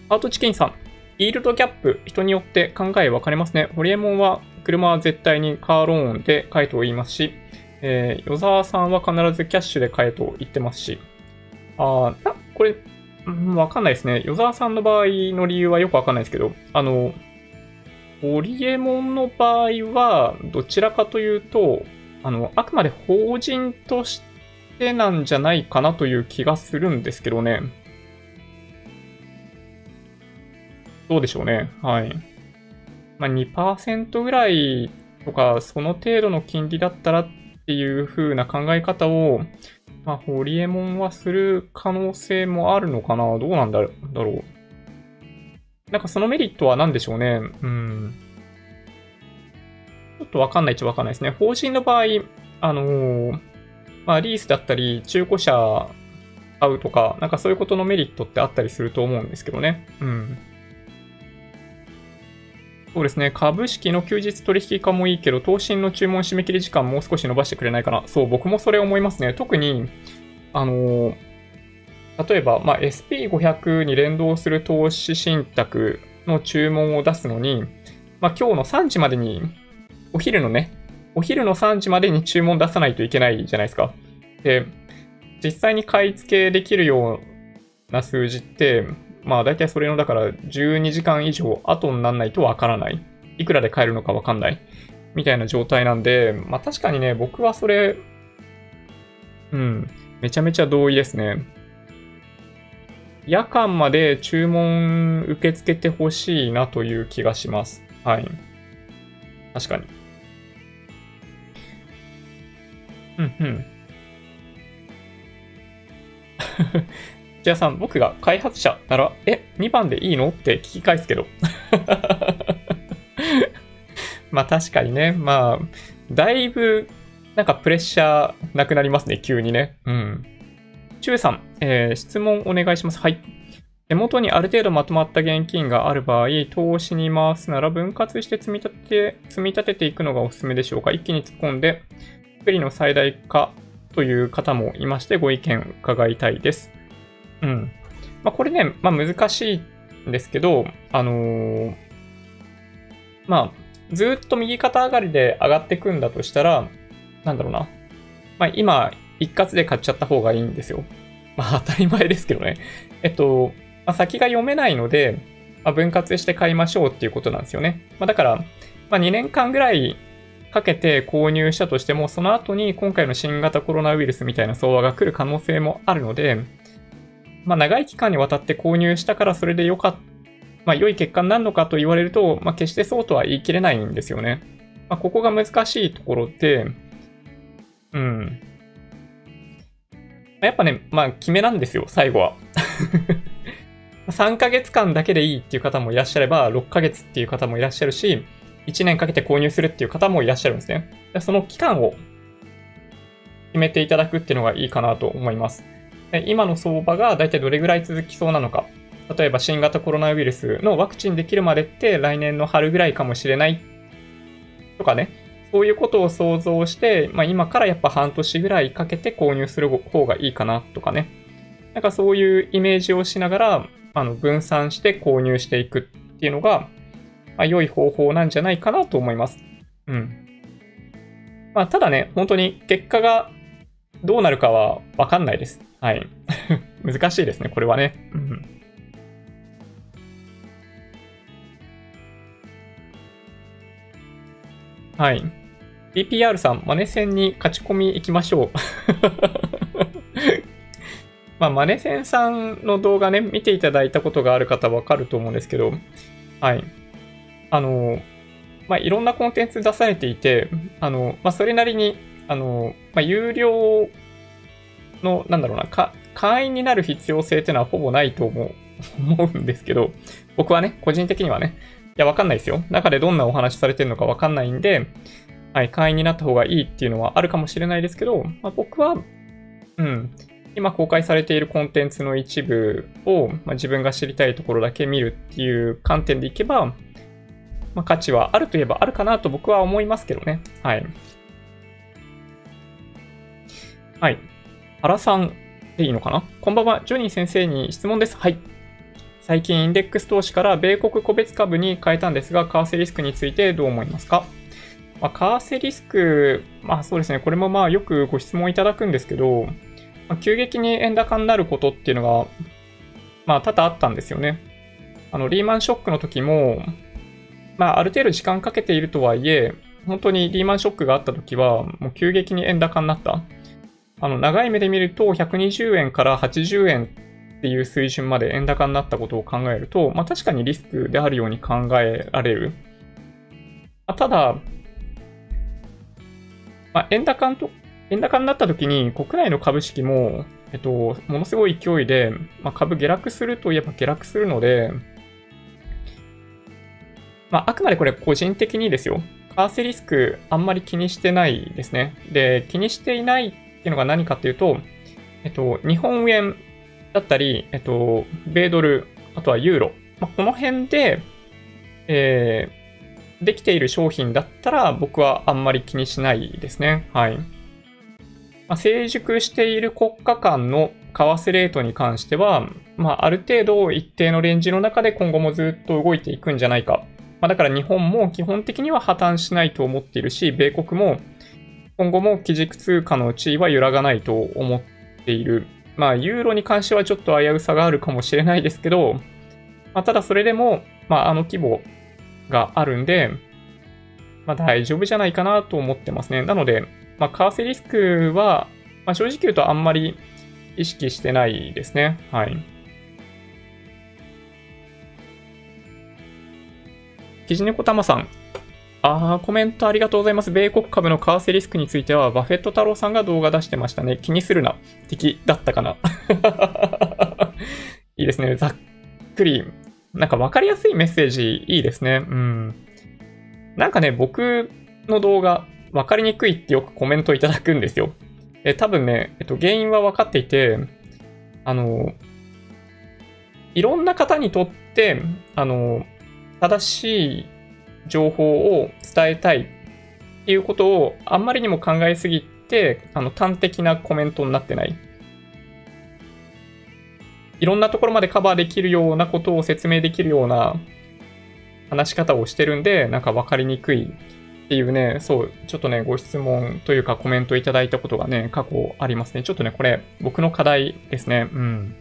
S1: アートチキンさん。イールドキャップ、人によって考え分かれますね。ホリエモンは車は絶対にカーローンで買えと言いますし、えー、与沢さんは必ずキャッシュで買えと言ってますし。ああ、これ、うん、わかんないですね。与沢さんの場合の理由はよくわかんないですけど、あの、ホリエモンの場合は、どちらかというと、あの、あくまで法人としてなんじゃないかなという気がするんですけどね。どうでしょうね。はい。まあ、2%ぐらいとか、その程度の金利だったらっていう風な考え方を、まあ、ホリエモンはする可能性もあるのかなどうなんだろうなんかそのメリットは何でしょうねうん。ちょっとわかんないっちゃわかんないですね。法人の場合、あのー、まあ、リースだったり、中古車買うとか、なんかそういうことのメリットってあったりすると思うんですけどね。うん。そうですね。株式の休日取引化もいいけど、投信の注文締め切り時間もう少し伸ばしてくれないかな。そう、僕もそれ思いますね。特に、あの例えば、まあ、SP500 に連動する投資信託の注文を出すのに、まあ、今日の3時までに、お昼のね、お昼の3時までに注文出さないといけないじゃないですか。で、実際に買い付けできるような数字って、まあ大体それのだから12時間以上後にならないとわからない。いくらで買えるのかわかんない。みたいな状態なんで、まあ確かにね、僕はそれ、うん、めちゃめちゃ同意ですね。夜間まで注文受け付けてほしいなという気がします。はい。確かに。うんうん。じゃあさん、僕が開発者なら、え、2番でいいのって聞き返すけど。まあ確かにね、まあ、だいぶ、なんかプレッシャーなくなりますね、急にね。うん。チューさん、えー、質問お願いします。はい。手元にある程度まとまった現金がある場合、投資に回すなら分割して積み立て、積み立てていくのがおすすめでしょうか？一気に突っ込んで、不利の最大化という方もいまして、ご意見伺いたいです。うん。まあ、これね、まあ、難しいんですけど、あのー、まあ、ずっと右肩上がりで上がっていくんだとしたら、なんだろうな。まあ、今、一括で買っちゃった方がいいんですよ。まあ、当たり前ですけどね。えっと、まあ、先が読めないので、まあ、分割して買いましょうっていうことなんですよね。まあ、だから、まあ、2年間ぐらいかけて購入したとしても、その後に今回の新型コロナウイルスみたいな相場が来る可能性もあるので、まあ、長い期間にわたって購入したからそれで良かったまあ、良い結果になるのかと言われると、まあ、決してそうとは言い切れないんですよね。まあ、ここが難しいところで、うん。やっぱね、まあ、決めなんですよ、最後は。3ヶ月間だけでいいっていう方もいらっしゃれば、6ヶ月っていう方もいらっしゃるし、1年かけて購入するっていう方もいらっしゃるんですね。その期間を決めていただくっていうのがいいかなと思います。今の相場が大体どれぐらい続きそうなのか。例えば新型コロナウイルスのワクチンできるまでって来年の春ぐらいかもしれないとかね。そういうことを想像して、まあ、今からやっぱ半年ぐらいかけて購入する方がいいかなとかね。なんかそういうイメージをしながら、あの分散して購入していくっていうのが、まあ、良い方法なんじゃないかなと思います。うん。まあ、ただね、本当に結果がどうなるかはわかんないです。はい。難しいですね、これはね。うん。はい。DPR さん、マネ戦に勝ち込み行きましょう。まあ、マネセンさんの動画ね、見ていただいたことがある方わかると思うんですけど、はい。あの、まあ、いろんなコンテンツ出されていて、あの、まあ、それなりに、あの、まあ、有料の、なんだろうな、か、会員になる必要性っていうのはほぼないと思う、思うんですけど、僕はね、個人的にはね、いや、わかんないですよ。中でどんなお話されてるのかわかんないんで、はい、会員になった方がいいっていうのはあるかもしれないですけど、まあ、僕は、うん、今公開されているコンテンツの一部を、まあ、自分が知りたいところだけ見るっていう観点でいけば、まあ、価値はあるといえばあるかなと僕は思いますけどね。はい。はい。原さんでいいのかな？こんばんは。ジョニー先生に質問です。はい。最近インデックス投資から米国個別株に変えたんですが、為替リスクについてどう思いますか？まあ、為替リスク、まあそうですね、これもまあよくご質問いただくんですけど、まあ、急激に円高になることっていうのが、まあ多々あったんですよね。あの、リーマンショックの時も、まあある程度時間かけているとはいえ、本当にリーマンショックがあった時は、もう急激に円高になった。あの、長い目で見ると120円から80円っていう水準まで円高になったことを考えると、まあ確かにリスクであるように考えられる。ただ、まあ、円高と、円高になった時に国内の株式も、えっと、ものすごい勢いで、まあ、株下落するといえば下落するので、まあ、あくまでこれ個人的にですよ。為替リスクあんまり気にしてないですね。で、気にしていないっていうのが何かっていうと、えっと、日本円だったり、えっと、米ドル、あとはユーロ。まあ、この辺で、えできている商品だったら僕はあんまり気にしないですね。はい。まあ、成熟している国家間の為替レートに関しては、まあ、ある程度一定のレンジの中で今後もずっと動いていくんじゃないか。まあ、だから日本も基本的には破綻しないと思っているし、米国も今後も基軸通貨の地位は揺らがないと思っている。まあ、ユーロに関してはちょっと危うさがあるかもしれないですけど、まあ、ただそれでも、まあ、あの規模があるんで、まあ、大丈夫じゃないかなと思ってますね。なので、まあ、為替リスクは、まあ、正直言うとあんまり意識してないですね。はい。キジネコタマさん。ああ、コメントありがとうございます。米国株の為替リスクについては、バフェット太郎さんが動画出してましたね。気にするな。敵だったかな。いいですね。ざっくりなんか分かりやすいメッセージいいですね。うん。なんかね、僕の動画分かりにくいってよくコメントいただくんですよ。え、多分ね、えっと、原因は分かっていて、あの、いろんな方にとって、あの、正しい情報を伝えたいっていうことをあんまりにも考えすぎて、あの、端的なコメントになってない。いろんなところまでカバーできるようなことを説明できるような話し方をしてるんで、なんか分かりにくいっていうね、そう、ちょっとね、ご質問というかコメントいただいたことがね、過去ありますね。ちょっとね、これ、僕の課題ですね。うん。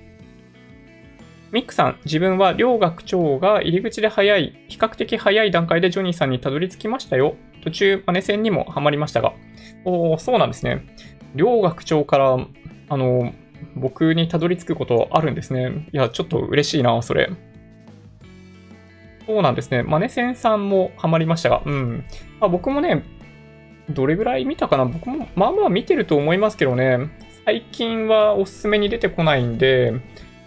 S1: ミックさん、自分は両学長が入り口で早い、比較的早い段階でジョニーさんにたどり着きましたよ。途中、マネ戦にもハマりましたが。おー、そうなんですね。両学長から、あの、僕にたどり着くことあるんですね。いや、ちょっと嬉しいな、それ。そうなんですね。マネセンさんもハマりましたが、うん。まあ、僕もね、どれぐらい見たかな僕もまあまあ見てると思いますけどね。最近はおすすめに出てこないんで、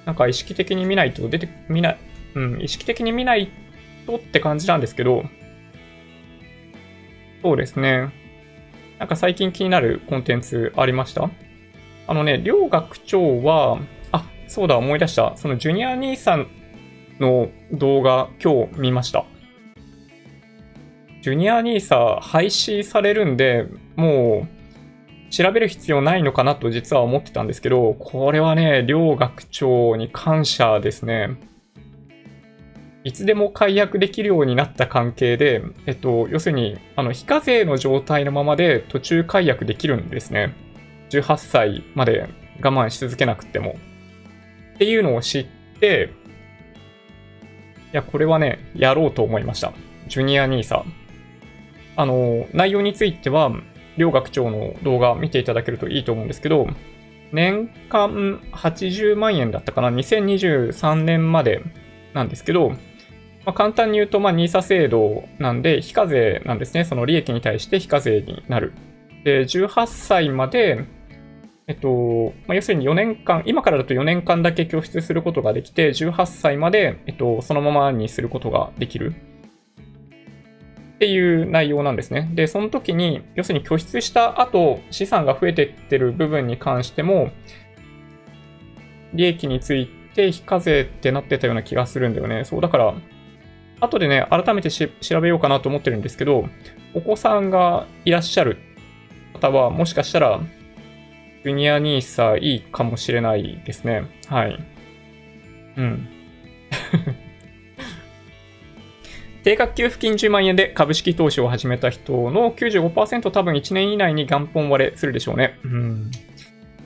S1: なんか意識的に見ないと出て、見ない、うん、意識的に見ないとって感じなんですけど、そうですね。なんか最近気になるコンテンツありました？あのね、両学長は、あ、そうだ、思い出した。そのジュニア兄さんの動画、今日見ました。ジュニア兄さん廃止されるんで、もう、調べる必要ないのかなと実は思ってたんですけど、これはね、両学長に感謝ですね。いつでも解約できるようになった関係で、えっと、要するに、あの、非課税の状態のままで途中解約できるんですね。18歳まで我慢し続けなくても。っていうのを知って、いや、これはね、やろうと思いました。ジュニア NISA。あの、内容については、両学長の動画見ていただけるといいと思うんですけど、年間80万円だったかな ?2023 年までなんですけど、まあ、簡単に言うと、まあ、NISA 制度なんで、非課税なんですね。その利益に対して非課税になる。で、18歳まで、えっと、まあ、要するに4年間、今からだと4年間だけ拠出することができて、18歳まで、えっと、そのままにすることができる。っていう内容なんですね。で、その時に、要するに拠出した後、資産が増えてってる部分に関しても、利益について非課税ってなってたような気がするんだよね。そう、だから、後でね、改めて調べようかなと思ってるんですけど、お子さんがいらっしゃる方は、もしかしたら、ジュニアニーサいいかもしれないですね。はい。うん。定額給付金10万円で株式投資を始めた人の95%多分1年以内に元本割れするでしょうね。うん。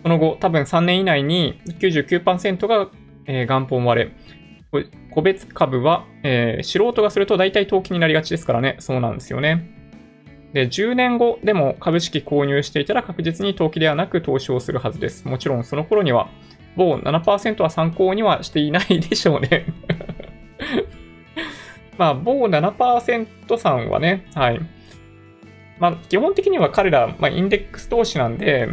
S1: その後、多分3年以内に99%が、えー、元本割れ。個別株は、えー、素人がすると大体投機になりがちですからね。そうなんですよね。で、10年後でも株式購入していたら確実に投機ではなく投資をするはずです。もちろんその頃には、某7%は参考にはしていないでしょうね まあ、某7%さんはね、はい。まあ、基本的には彼ら、まあ、インデックス投資なんで、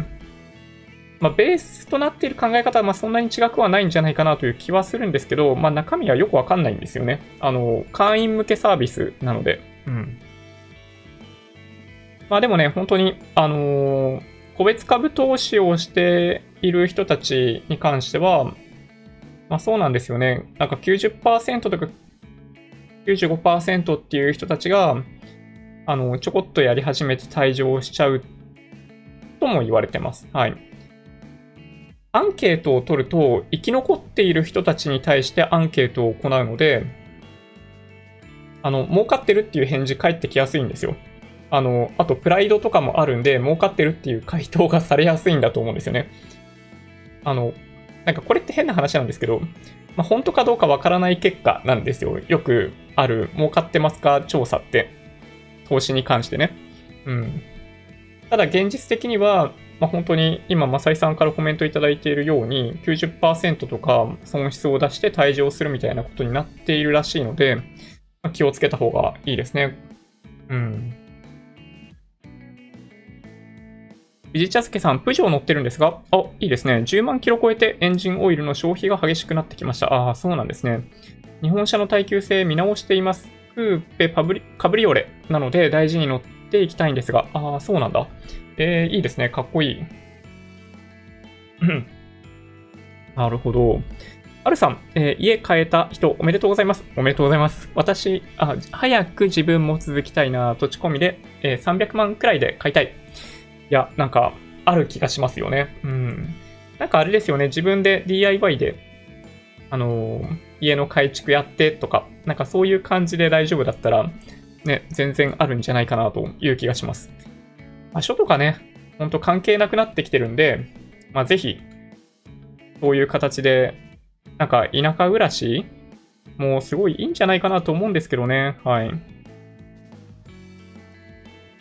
S1: まあ、ベースとなっている考え方は、まあ、そんなに違くはないんじゃないかなという気はするんですけど、まあ、中身はよくわかんないんですよね。あの、会員向けサービスなので。うん。まあでもね、本当に、あのー、個別株投資をしている人たちに関しては、まあそうなんですよね。なんか90%とか95%っていう人たちが、あの、ちょこっとやり始めて退場しちゃうとも言われてます。はい。アンケートを取ると、生き残っている人たちに対してアンケートを行うので、あの、儲かってるっていう返事返ってきやすいんですよ。あの、あとプライドとかもあるんで、儲かってるっていう回答がされやすいんだと思うんですよね。あの、なんかこれって変な話なんですけど、まあ、本当かどうかわからない結果なんですよ。よくある、儲かってますか調査って。投資に関してね。うん。ただ現実的には、まあ、本当に今、マサイさんからコメントいただいているように、90%とか損失を出して退場するみたいなことになっているらしいので、まあ、気をつけた方がいいですね。うん。ビジチャスケさん、プジョー乗ってるんですが、あ、いいですね。10万キロ超えてエンジンオイルの消費が激しくなってきました。ああ、そうなんですね。日本車の耐久性見直しています。クーペパブリ、カブリオレなので大事に乗っていきたいんですが、ああ、そうなんだ。えー、いいですね。かっこいい。なるほど。アルさん、えー、家変えた人おめでとうございます。おめでとうございます。私、あ早く自分も続きたいな、土地込みで、えー、300万くらいで買いたい。いや、なんか、ある気がしますよね。うん。なんかあれですよね、自分で DIY で、あのー、家の改築やってとか、なんかそういう感じで大丈夫だったら、ね、全然あるんじゃないかなという気がします。場所とかね、ほんと関係なくなってきてるんで、まあぜひ、そういう形で、なんか田舎暮らしもうすごいいいんじゃないかなと思うんですけどね。はい。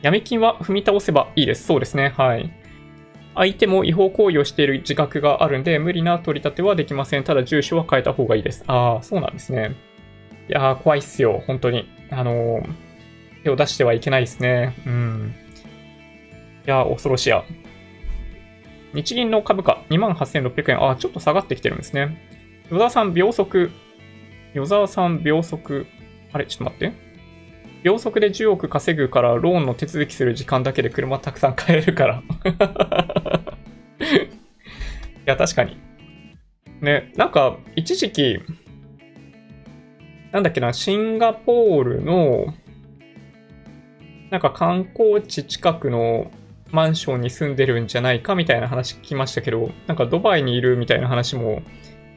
S1: 闇金は踏み倒せばいいです。そうですね。はい。相手も違法行為をしている自覚があるんで、無理な取り立てはできません。ただ住所は変えた方がいいです。ああ、そうなんですね。いやー、怖いっすよ。本当に。あのー、手を出してはいけないですね。うん。いやー、恐ろしや。日銀の株価28,600円。ああ、ちょっと下がってきてるんですね。与沢さん、秒速。与沢さん、秒速。あれ、ちょっと待って。秒速で10億稼ぐからローンの手続きする時間だけで車たくさん買えるから いや、確かに。ね、なんか、一時期、なんだっけな、シンガポールの、なんか観光地近くのマンションに住んでるんじゃないかみたいな話聞きましたけど、なんかドバイにいるみたいな話も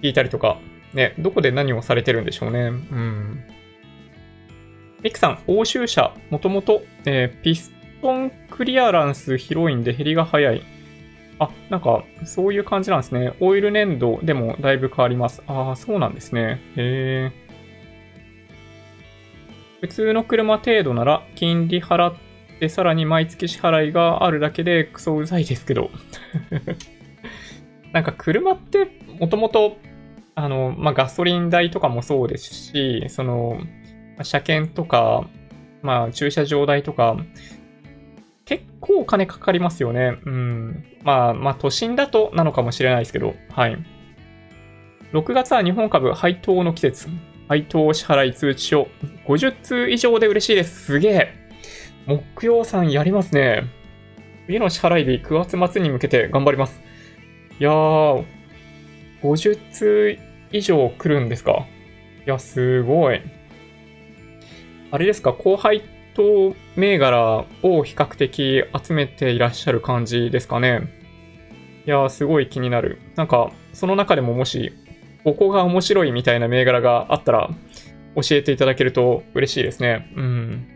S1: 聞いたりとか、ね、どこで何をされてるんでしょうね。うん。ミクさん、欧州車、もともと、えー、ピストンクリアランス広いんで減りが早い。あ、なんか、そういう感じなんですね。オイル粘土でもだいぶ変わります。ああ、そうなんですね。へえ。普通の車程度なら、金利払って、さらに毎月支払いがあるだけでクソうざいですけど。なんか車って、もともと、あの、まあ、ガソリン代とかもそうですし、その、車検とか、まあ、駐車場代とか、結構お金かかりますよね。うん。まあ、まあ、都心だとなのかもしれないですけど、はい。6月は日本株配当の季節。配当支払い通知書。50通以上で嬉しいです。すげえ。木曜さんやりますね。次の支払い日9月末に向けて頑張ります。いやー、50通以上来るんですか？いや、すごい。あれですか、後輩と銘柄を比較的集めていらっしゃる感じですかね？いやー、すごい気になる。なんか、その中でももし、ここが面白いみたいな銘柄があったら、教えていただけると嬉しいですね。うん。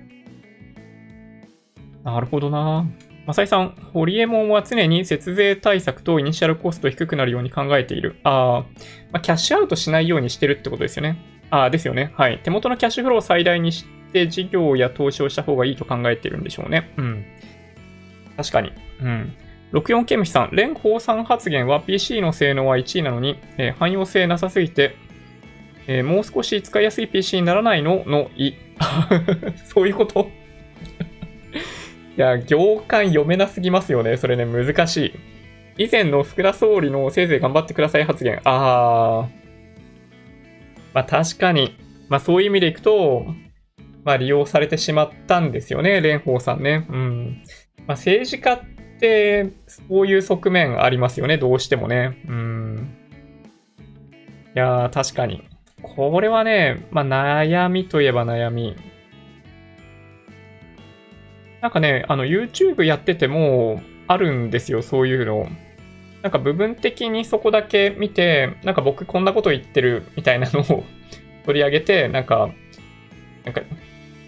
S1: なるほどな。マサイさん、ホリエモンは常に節税対策とイニシャルコスト低くなるように考えている。ああ、まあ、キャッシュアウトしないようにしてるってことですよね。ああ、ですよね。はい。手元のキャッシュフローを最大にして事業や投資をした方がいいと考えてるんでしょうね。うん。確かに。うん。64ケムシさん、連邦産発言は PC の性能は1位なのに、えー、汎用性なさすぎて、えー、もう少し使いやすい PC にならないの？のい。そういうこと？いや、行間読めなすぎますよね。それね、難しい。以前の福田総理のせいぜい頑張ってください発言。あー。まあ確かに。まあそういう意味でいくと、まあ利用されてしまったんですよね、蓮舫さんね。うん。まあ政治家って、そういう側面ありますよね、どうしてもね。うん。いやー、確かに。これはね、まあ悩みといえば悩み。なんかね、あの YouTube やっててもあるんですよ、そういうの。なんか部分的にそこだけ見て、なんか僕こんなこと言ってるみたいなのを取り上げて、なんか、なんか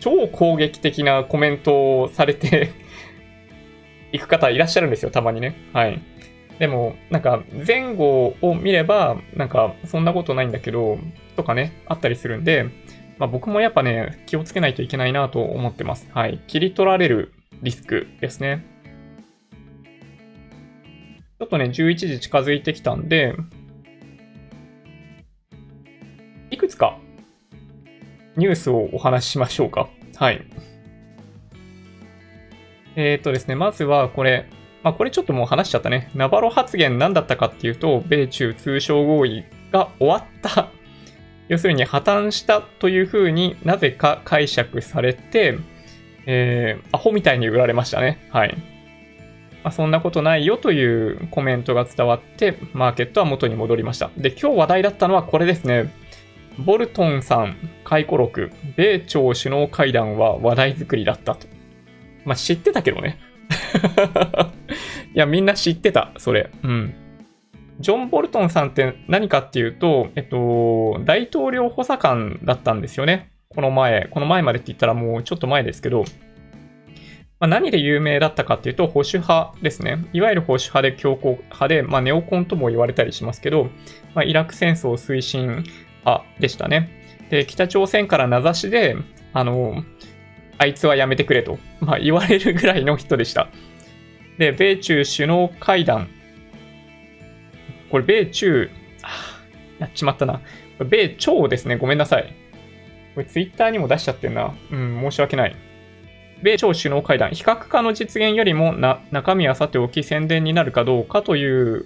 S1: 超攻撃的なコメントをされて 行く方いらっしゃるんですよ、たまにね。はい。でも、なんか前後を見れば、なんかそんなことないんだけど、とかね、あったりするんで、まあ、僕もやっぱね、気をつけないといけないなと思ってます。はい。切り取られるリスクですね。ちょっとね、11時近づいてきたんで、いくつかニュースをお話ししましょうか。はい。えっ、ー、とですね、まずはこれ、まあ、これちょっともう話しちゃったね。ナバロ発言何だったかっていうと、米中通商合意が終わった 要するに破綻したというふうになぜか解釈されて、えー、アホみたいに売られましたね。はい。まあ、そんなことないよというコメントが伝わって、マーケットは元に戻りました。で、今日話題だったのはこれですね。ボルトンさん、回顧録、米朝首脳会談は話題作りだったと。まあ、知ってたけどね。いや、みんな知ってた、それ。うん。ジョン・ボルトンさんって何かっていうと、えっと、大統領補佐官だったんですよね。この前、この前までって言ったらもうちょっと前ですけど、まあ、何で有名だったかっていうと、保守派ですね。いわゆる保守派で強硬派で、まあ、ネオコンとも言われたりしますけど、まあ、イラク戦争推進派でしたね。で、北朝鮮から名指しで、あの、あいつはやめてくれと、まあ、言われるぐらいの人でした。で、米中首脳会談これ、米中、あやっちまったな。米朝ですね。ごめんなさい。これ、ツイッターにも出しちゃってんな。うん、申し訳ない。米朝首脳会談、非核化の実現よりもな中身はさておき宣伝になるかどうかという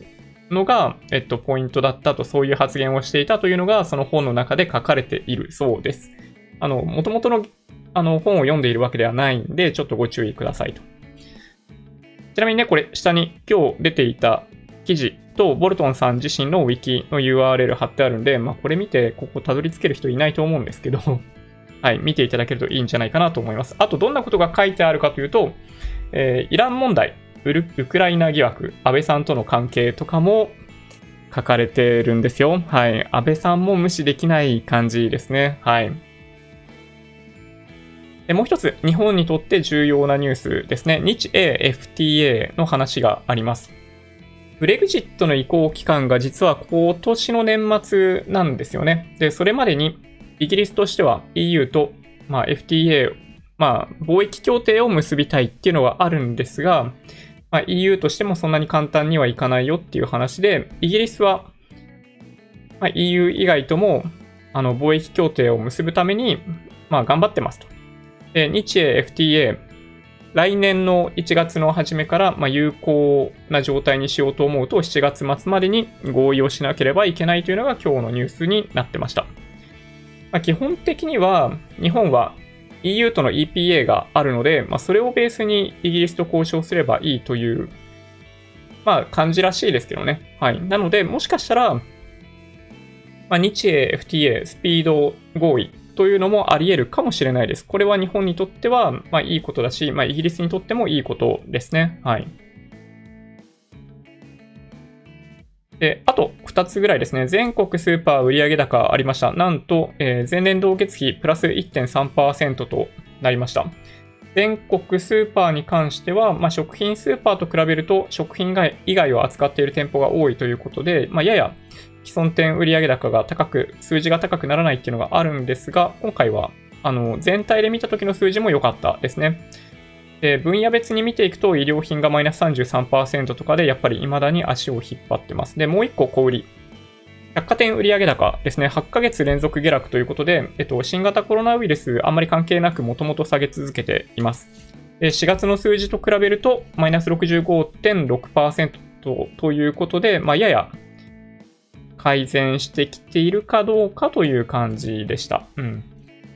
S1: のが、えっと、ポイントだったと、そういう発言をしていたというのが、その本の中で書かれているそうです。あの、元々のあの本を読んでいるわけではないんで、ちょっとご注意くださいと。ちなみにね、これ、下に今日出ていた記事と、ボルトンさん自身のウィキの URL 貼ってあるんで、まあ、これ見て、ここたどり着ける人いないと思うんですけど はい、見ていただけるといいんじゃないかなと思います。あと、どんなことが書いてあるかというと、えー、イラン問題、ウクライナ疑惑、安倍さんとの関係とかも書かれてるんですよ。はい。安倍さんも無視できない感じですね。はい。でもう一つ、日本にとって重要なニュースですね。日英 FTA の話があります。ブレグジットの移行期間が実は今年の年末なんですよね。で、それまでにイギリスとしては EU と、まあ、FTA、まあ、貿易協定を結びたいっていうのはあるんですが、まあ、EU としてもそんなに簡単にはいかないよっていう話で、イギリスは、まあ、EU 以外ともあの貿易協定を結ぶために、まあ、頑張ってますと。で、日英 FTA、来年の1月の初めから、まあ、有効な状態にしようと思うと、7月末までに合意をしなければいけないというのが今日のニュースになってました。まあ、基本的には、日本は EU との EPA があるので、まあ、それをベースにイギリスと交渉すればいいというまあ、感じらしいですけどね。はい。なので、もしかしたら、まあ、日英 FTA スピード合意というのもあり得るかもしれないです。これは日本にとっては、まあ、いいことだし、まあ、イギリスにとってもいいことですね。はい。で、あと2つぐらいですね。全国スーパー売上高ありました。なんと、えー、前年同月比プラス1.3%となりました。全国スーパーに関しては、まあ、食品スーパーと比べると食品以外を扱っている店舗が多いということで、まあ、やや既存店売上高が高く、数字が高くならないっていうのがあるんですが、今回はあの全体で見た時の数字も良かったですね。で分野別に見ていくと、医療品がマイナス33%とかで、やっぱり未だに足を引っ張ってます。で、もう一個小売り。百貨店売上高ですね、8ヶ月連続下落ということで、えっと、新型コロナウイルスあんまり関係なくもともと下げ続けています。4月の数字と比べると、マイナス65.6%ということで、まあ、やや改善してきているかどうかという感じでした。うん。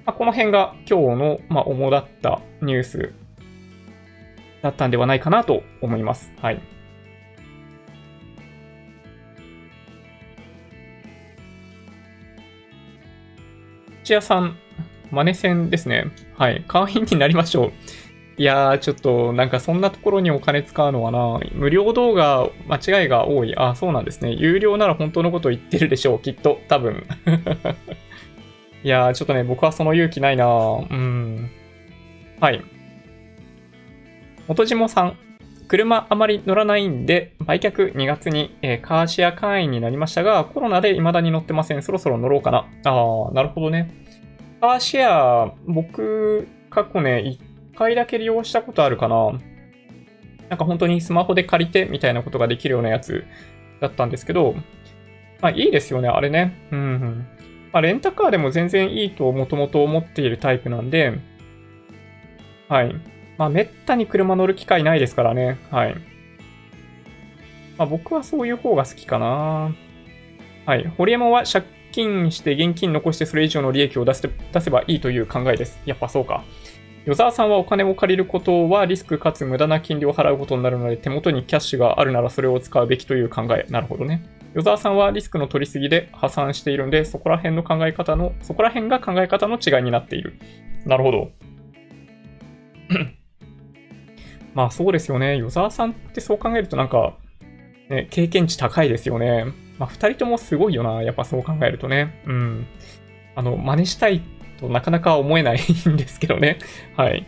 S1: まあ、この辺が今日の、ま、主だったニュースだったんではないかなと思います。はい。土屋さん、マネ戦ですね。はい。会員になりましょう。いやー、ちょっと、なんかそんなところにお金使うのはな、無料動画、間違いが多い。あ、そうなんですね。有料なら本当のこと言ってるでしょう。きっと、多分。いやー、ちょっとね、僕はその勇気ないなうん。はい。元島さん、車あまり乗らないんで、売却2月に、えー、カーシェア会員になりましたが、コロナで未だに乗ってません。そろそろ乗ろうかな。ああ、なるほどね。カーシェア、僕、過去ね、1回だけ利用したことあるかな。なんか本当にスマホで借りてみたいなことができるようなやつだったんですけど、まあいいですよね、あれね。うん、うん。まあレンタカーでも全然いいともともと思っているタイプなんで、はい。まあ、めったに車乗る機会ないですからね。はい。まあ、僕はそういう方が好きかな。はい。堀山は借金して現金残してそれ以上の利益を出せ出せばいいという考えです。やっぱそうか。与沢さんはお金を借りることはリスクかつ無駄な金利を払うことになるので手元にキャッシュがあるならそれを使うべきという考え。なるほどね。与沢さんはリスクの取りすぎで破産しているんで、そこら辺の考え方の、そこら辺が考え方の違いになっている。なるほど。まあそうですよね。与沢さんってそう考えるとなんか、ね、経験値高いですよね。まあ二人ともすごいよな。やっぱそう考えるとね。うん。あの、真似したいとなかなか思えないんですけどね。はい。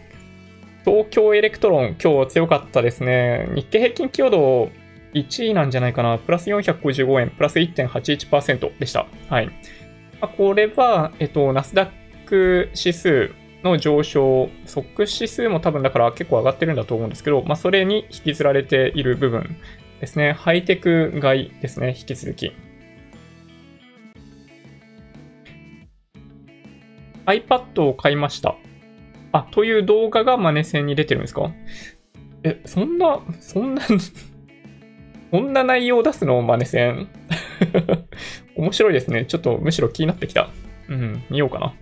S1: 東京エレクトロン、今日強かったですね。日経平均寄与度1位なんじゃないかな。プラス455円、プラス1.81%でした。はい。まあ、これは、えっと、ナスダック指数の上昇、 SOX指数も多分だから結構上がってるんだと思うんですけど、まあ、それに引きずられている部分ですね。ハイテク買いですね、引き続き。iPad を買いました。あ、という動画がマネ戦に出てるんですか？え、そんな、そんな そんな内容を出すのマネ戦面白いですね。ちょっとむしろ気になってきた。うん、見ようかな。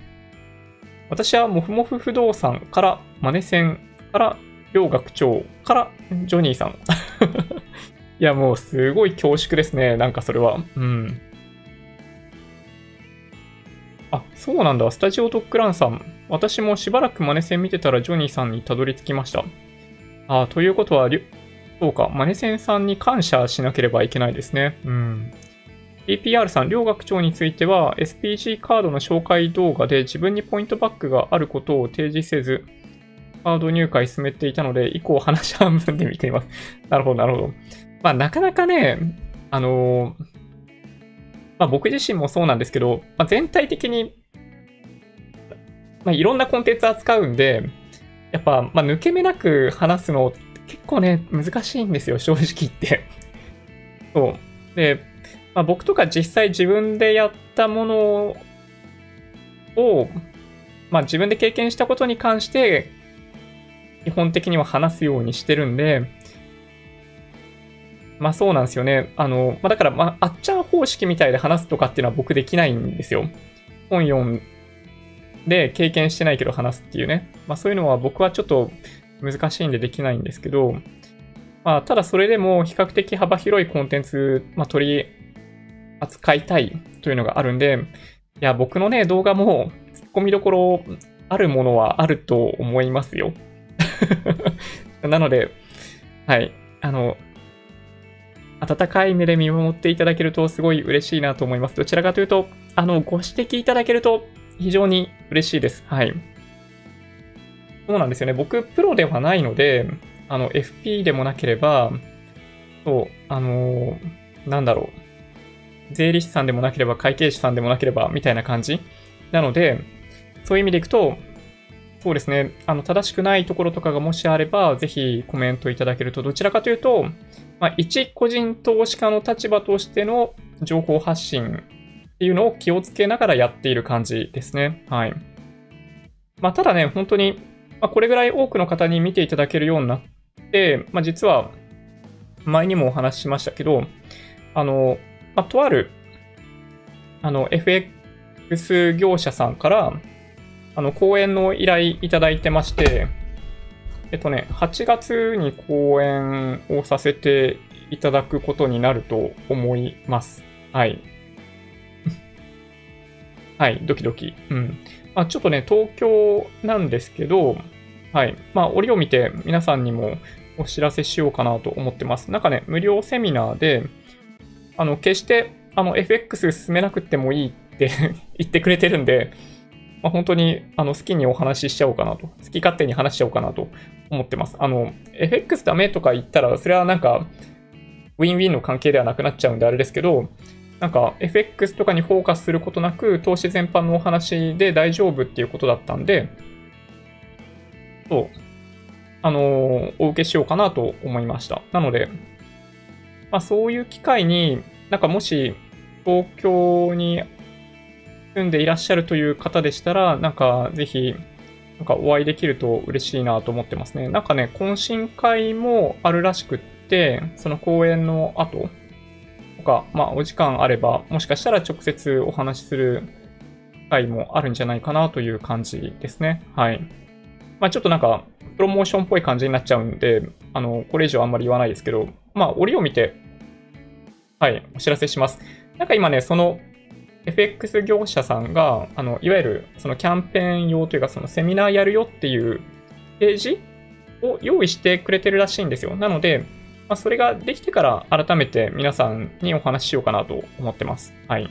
S1: 私はもふもふ不動産から、マネセンから、両学長から、ジョニーさん。いや、もうすごい恐縮ですね。なんかそれは。うん。あ、そうなんだ。スタジオドッグランさん。私もしばらくマネセン見てたらジョニーさんにたどり着きました。あ、ということは、そうか、マネセンさんに感謝しなければいけないですね。うん。APR さん、両学長については、SPG カードの紹介動画で自分にポイントバックがあることを提示せず、カード入会進めていたので、以降話半分で見ています。なるほど、なるほど。まあ、なかなかね、あのー、まあ、僕自身もそうなんですけど、まあ、全体的に、まあ、いろんなコンテンツ扱うんで、やっぱ、まあ、抜け目なく話すの結構ね、難しいんですよ、正直言って。そう。で、まあ、僕とか実際自分でやったものを、まあ自分で経験したことに関して、基本的には話すようにしてるんで、まあそうなんですよね。あの、まあだから、まあ、あっちゃん方式みたいで話すとかっていうのは僕できないんですよ。本読んで経験してないけど話すっていうね。まあそういうのは僕はちょっと難しいんでできないんですけど、まあただそれでも比較的幅広いコンテンツ、まあ、取り扱いたいというのがあるんで、いや、僕のね、動画も突っ込みどころあるものはあると思いますよ。なので、はい。あの、温かい目で見守っていただけるとすごい嬉しいなと思います。どちらかというと、あの、ご指摘いただけると非常に嬉しいです。はい。そうなんですよね。僕、プロではないので、あの、FP でもなければ、そう、あのー、なんだろう。税理士さんでもなければ、会計士さんでもなければ、みたいな感じ。なので、そういう意味でいくと、そうですね、あの、正しくないところとかがもしあれば、ぜひコメントいただけると、どちらかというと、まあ、一個人投資家の立場としての情報発信っていうのを気をつけながらやっている感じですね。はい。まあ、ただね、本当に、まあ、これぐらい多くの方に見ていただけるようになって、まあ、実は、前にもお話ししましたけど、あの、まあ、とある、あの、FX 業者さんから、あの、講演の依頼いただいてまして、えっとね、8月に講演をさせていただくことになると思います。はい。はい、ドキドキ。うん。まあ、ちょっとね、東京なんですけど、はい。まあ、折を見て皆さんにもお知らせしようかなと思ってます。なんかね、無料セミナーで、あの、決して、あの、FX 進めなくてもいいって 言ってくれてるんで、まあ、本当にあの好きにお話ししちゃおうかなと。好き勝手に話しちゃおうかなと思ってます。あの、FX ダメとか言ったら、それはなんか、ウィンウィンの関係ではなくなっちゃうんであれですけど、なんか FX とかにフォーカスすることなく、投資全般のお話で大丈夫っていうことだったんで、そう、あのお受けしようかなと思いました。なので、まあそういう機会に、なんかもし東京に住んでいらっしゃるという方でしたら、なんかぜひ、なんかお会いできると嬉しいなと思ってますね。なんかね、懇親会もあるらしくって、その公演の後とか、まあお時間あれば、もしかしたら直接お話しする機会もあるんじゃないかなという感じですね。はい。まあちょっとなんか、プロモーションっぽい感じになっちゃうんで、あの、これ以上あんまり言わないですけど、まあ折を見て、はい、お知らせします。なんか今ね、その FX 業者さんが、あの、いわゆるそのキャンペーン用というか、そのセミナーやるよっていうページを用意してくれてるらしいんですよ。なので、まあ、それができてから改めて皆さんにお話ししようかなと思ってます。はい。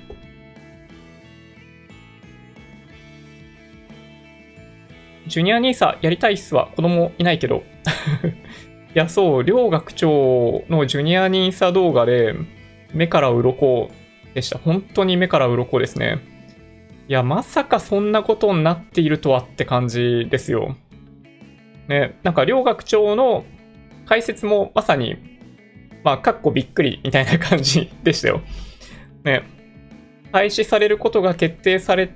S1: ジュニア NISA やりたいっすわ。子供いないけど。いや、そう、両学長のジュニア NISA 動画で目から鱗でした。本当に目から鱗ですね。いや、まさかそんなことになっているとはって感じですよ。ね、なんか両学長の解説もまさに、まあ、かっこびっくりみたいな感じでしたよ。ね、廃止されることが決定され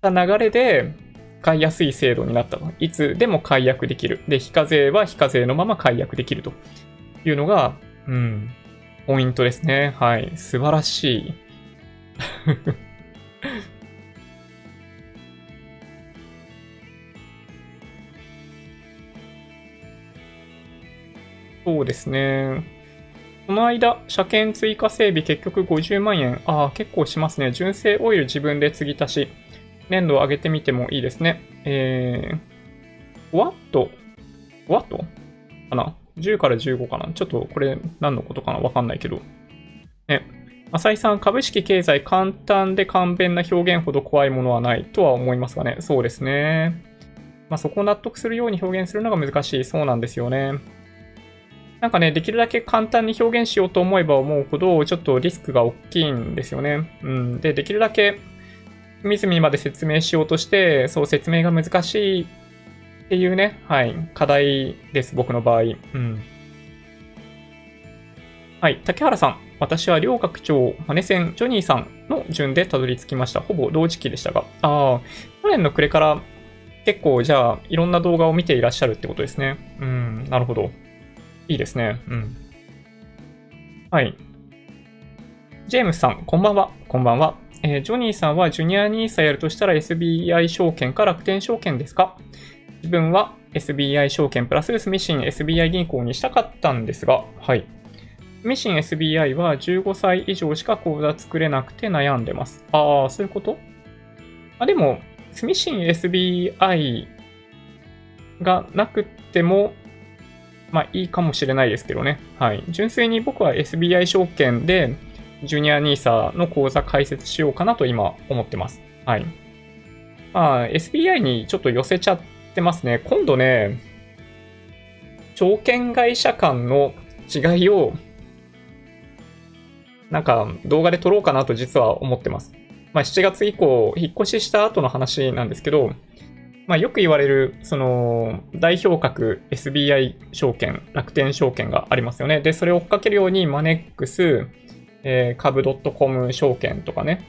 S1: た流れで、買いやすい制度になったと。いつでも解約できる。で、非課税は非課税のまま解約できるというのが、うん、ポイントですね。はい。素晴らしい。そうですね。この間、車検追加整備結局50万円。ああ、結構しますね。純正オイル自分で継ぎ足し。粘度を上げてみてもいいですね。えー、ワットワットかな ?10 から15かな？ちょっとこれ何のことかな？わかんないけど。ね。浅井さん、株式経済簡単で簡便な表現ほど怖いものはないとは思いますがね。そうですね。まあ、そこを納得するように表現するのが難しい。そうなんですよね。なんかね、できるだけ簡単に表現しようと思えば思うほど、ちょっとリスクが大きいんですよね。うん。で、できるだけ、隅々まで説明しようとして、そう、説明が難しいっていうね、はい、課題です、僕の場合。うん。はい、竹原さん。私は両学長、マネセン、ジョニーさんの順でたどり着きました。ほぼ同時期でしたが。ああ、去年の暮れから結構じゃあいろんな動画を見ていらっしゃるってことですね。うん、なるほど。いいですね。うん。はい。ジェームスさん、こんばんは。こんばんは。えー、ジョニーさんはジュニアニーサやるとしたら SBI 証券か楽天証券ですか？自分は SBI 証券プラス住信 SBI 銀行にしたかったんですが、はい。住信 SBI は15歳以上しか口座作れなくて悩んでます。ああ、そういうこと？あ、でも、住信 SBI がなくても、まあいいかもしれないですけどね。はい。純粋に僕は SBI 証券で、ジュニア NISA の口座開設しようかなと今思ってます。はい。まあ、SBI にちょっと寄せちゃってますね。今度ね、証券会社間の違いを、なんか動画で撮ろうかなと実は思ってます。まあ、7月以降、引っ越しした後の話なんですけど、まあ、よく言われる、その、代表格 SBI 証券、楽天証券がありますよね。で、それを追っかけるように、マネックス、えー、株 .com 証券とかね、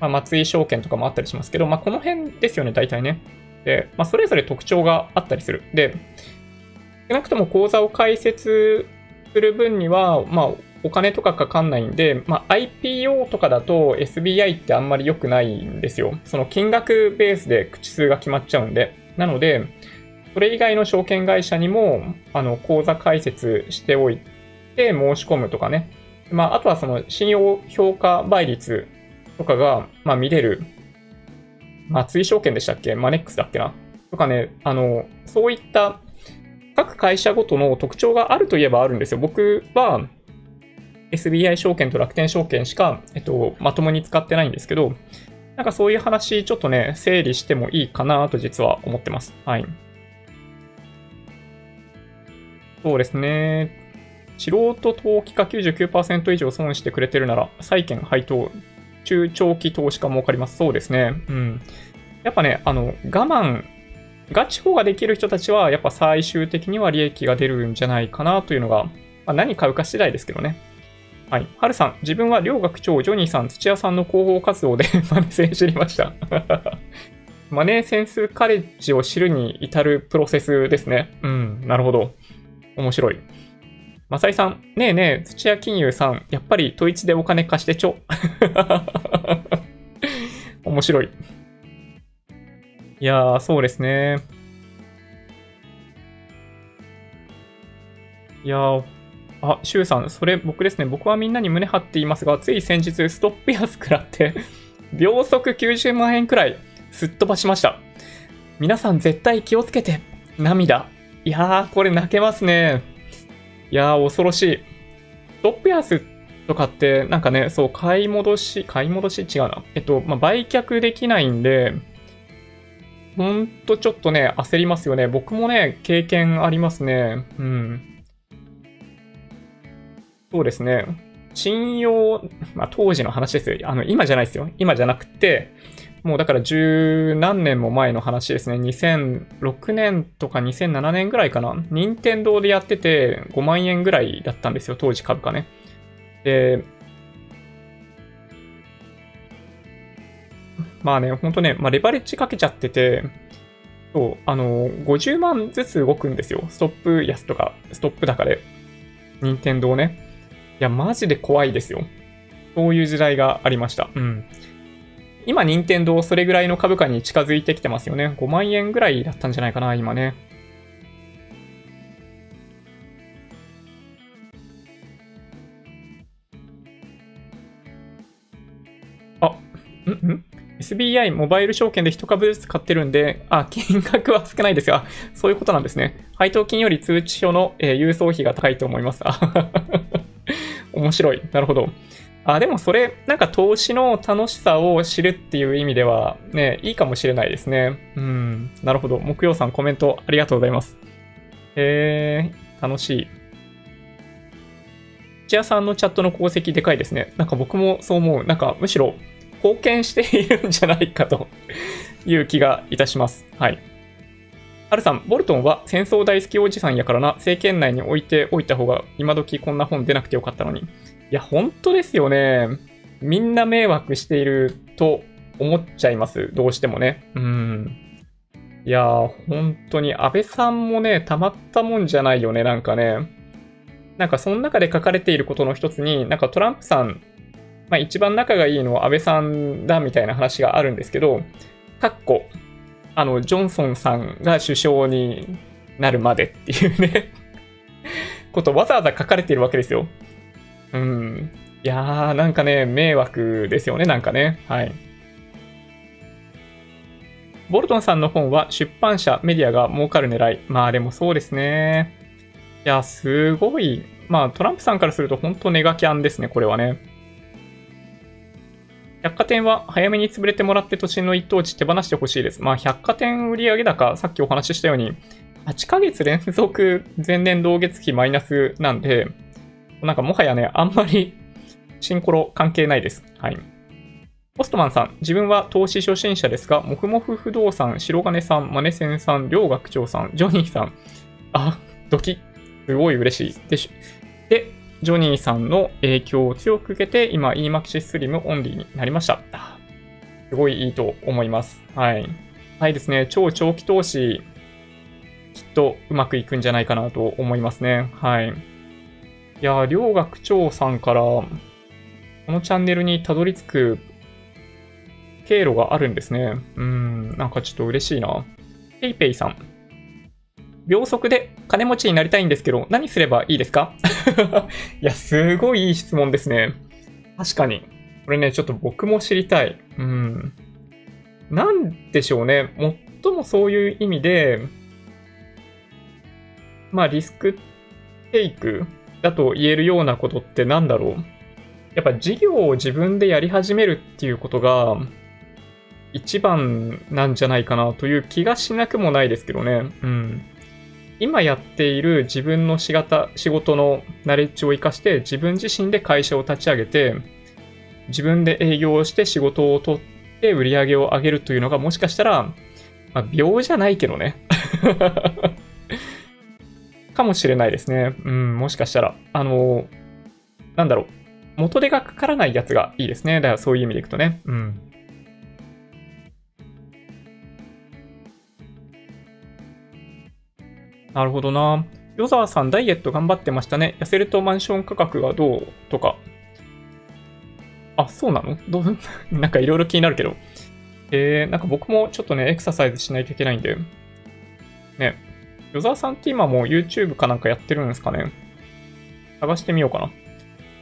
S1: まあ、松井証券とかもあったりしますけど、まあ、この辺ですよね、大体ね。で、まあ、それぞれ特徴があったりする。で、少なくとも口座を開設する分には、まあ、お金とかかかんないんで、まあ、IPO とかだと SBI ってあんまり良くないんですよ。その金額ベースで口数が決まっちゃうんで。なので、それ以外の証券会社にも、あの、口座開設しておいて申し込むとかね。まあ、あとはその信用評価倍率とかが、まあ、見れる。松井証券でしたっけ？マネックスだっけな？とかね、あの、そういった各会社ごとの特徴があるといえばあるんですよ。僕は、SBI 証券と楽天証券しか、えっと、まともに使ってないんですけど、なんかそういう話、ちょっとね、整理してもいいかなと実は思ってます。はい。そうですね。素人投機家99%以上損してくれてるなら、債券配当、中長期投資家もわかります。そうですね。うん。やっぱね、あの、我慢、ガチ法ができる人たちは、やっぱ最終的には利益が出るんじゃないかなというのが、まあ、何買うか次第ですけどね。はい。はるさん、自分は両学長、ジョニーさん、土屋さんの広報活動でマネセン知りました。マネーセンスカレッジを知るに至るプロセスですね。うん、なるほど。面白い。マサイさん、ねえねえ、土屋金融さん、やっぱり統一でお金貸してちょ。面白い。いやー、そうですね。いやー、あ、シュウさん、それ僕ですね。僕はみんなに胸張っていますが、つい先日、ストップ安食らって 秒速90万円くらいすっ飛ばしました。皆さん絶対気をつけて。涙。いやー、これ泣けますね。いやー、恐ろしい。ストップ安とかって、なんかね、そう、買い戻し、買い戻し？違うな。えっと、まあ、売却できないんで、ほんとちょっとね、焦りますよね。僕もね、経験ありますね。うん。そうですね。信用、まあ、当時の話ですよ。あの、今じゃないですよ。今じゃなくて、もうだから十何年も前の話ですね。2006年とか2007年ぐらいかな。任天堂でやってて5万円ぐらいだったんですよ。当時株価ね。で、まあね、ほんとね、まあ、レバレッジかけちゃってて、そう、あの、50万ずつ動くんですよ。ストップ安とか、ストップ高で。任天堂ね。いや、マジで怖いですよ。そういう時代がありました。うん。今、任天堂それぐらいの株価に近づいてきてますよね。5万円ぐらいだったんじゃないかな、今ね。あ、んん？SBI モバイル証券で1株ずつ買ってるんで、あ、金額は少ないですが、そういうことなんですね。配当金より通知書の、えー、郵送費が高いと思います。面白い。なるほど。あ、でもそれ、なんか投資の楽しさを知るっていう意味では、ね、いいかもしれないですね。うん。なるほど。木曜さんコメントありがとうございます。へえー、楽しい。土屋さんのチャットの功績でかいですね。なんか僕もそう思う。なんかむしろ貢献しているんじゃないかと いう気がいたします。はい。ハルさん、ボルトンは戦争大好きおじさんやからな、政権内に置いておいた方が今時こんな本出なくてよかったのに。いや、本当ですよね。みんな迷惑していると思っちゃいます。どうしてもね。うん。いやー、本当に安倍さんもね、たまったもんじゃないよね、なんかね。なんかその中で書かれていることの一つに、なんかトランプさん、まあ一番仲がいいのは安倍さんだみたいな話があるんですけど、かっこ、あの、ジョンソンさんが首相になるまでっていうね、ことわざわざ書かれているわけですよ。うん。いやー、なんかね、迷惑ですよね、なんかね。はい。ボルトンさんの本は出版社、メディアが儲かる狙い。まあでもそうですね。いや、すごい。まあトランプさんからすると本当ネガキャンですね、これはね。百貨店は早めに潰れてもらって都心の一等地手放してほしいです。まあ百貨店売上高、さっきお話ししたように、8ヶ月連続前年同月比マイナスなんで、なんかもはやね、あんまりシンコロ関係ないです。はい。ポストマンさん、自分は投資初心者ですが、もふもふ不動産、白金さん、マネセンさん、両学長さん、ジョニーさん、あ、ドキ、すごい嬉しい。でしで、ジョニーさんの影響を強く受けて、今、EMAXIS Slim オンリーになりました。すごいいいと思います。はい。はいですね、超長期投資、きっとうまくいくんじゃないかなと思いますね。はい。いやー、両学長さんから、このチャンネルにたどり着く経路があるんですね。うん、なんかちょっと嬉しいな。ペイペイさん。秒速で金持ちになりたいんですけど、何すればいいですか？いや、すごいいい質問ですね。確かに。これね、ちょっと僕も知りたい。うん。なんでしょうね。最もそういう意味で、まあ、リスクテイクだと言えるようなことってなんだろう？やっぱ事業を自分でやり始めるっていうことが一番なんじゃないかなという気がしなくもないですけどね。うん。今やっている自分の仕事仕事のナレッジを活かして自分自身で会社を立ち上げて自分で営業をして仕事を取って売り上げを上げるというのがもしかしたら、まあ、秒じゃないけどね。かもしれないですね。うん、もしかしたら。あの、なんだろう。元手がかからないやつがいいですね。だからそういう意味でいくとね。うん。なるほどな。与沢さん、ダイエット頑張ってましたね。痩せるとマンション価格がどうとか。あ、そうなの？どう？なんかいろいろ気になるけど。えー、なんか僕もちょっとね、エクササイズしないといけないんで。ね。与沢さんって今もう YouTube かなんかやってるんですかね？探してみようかな。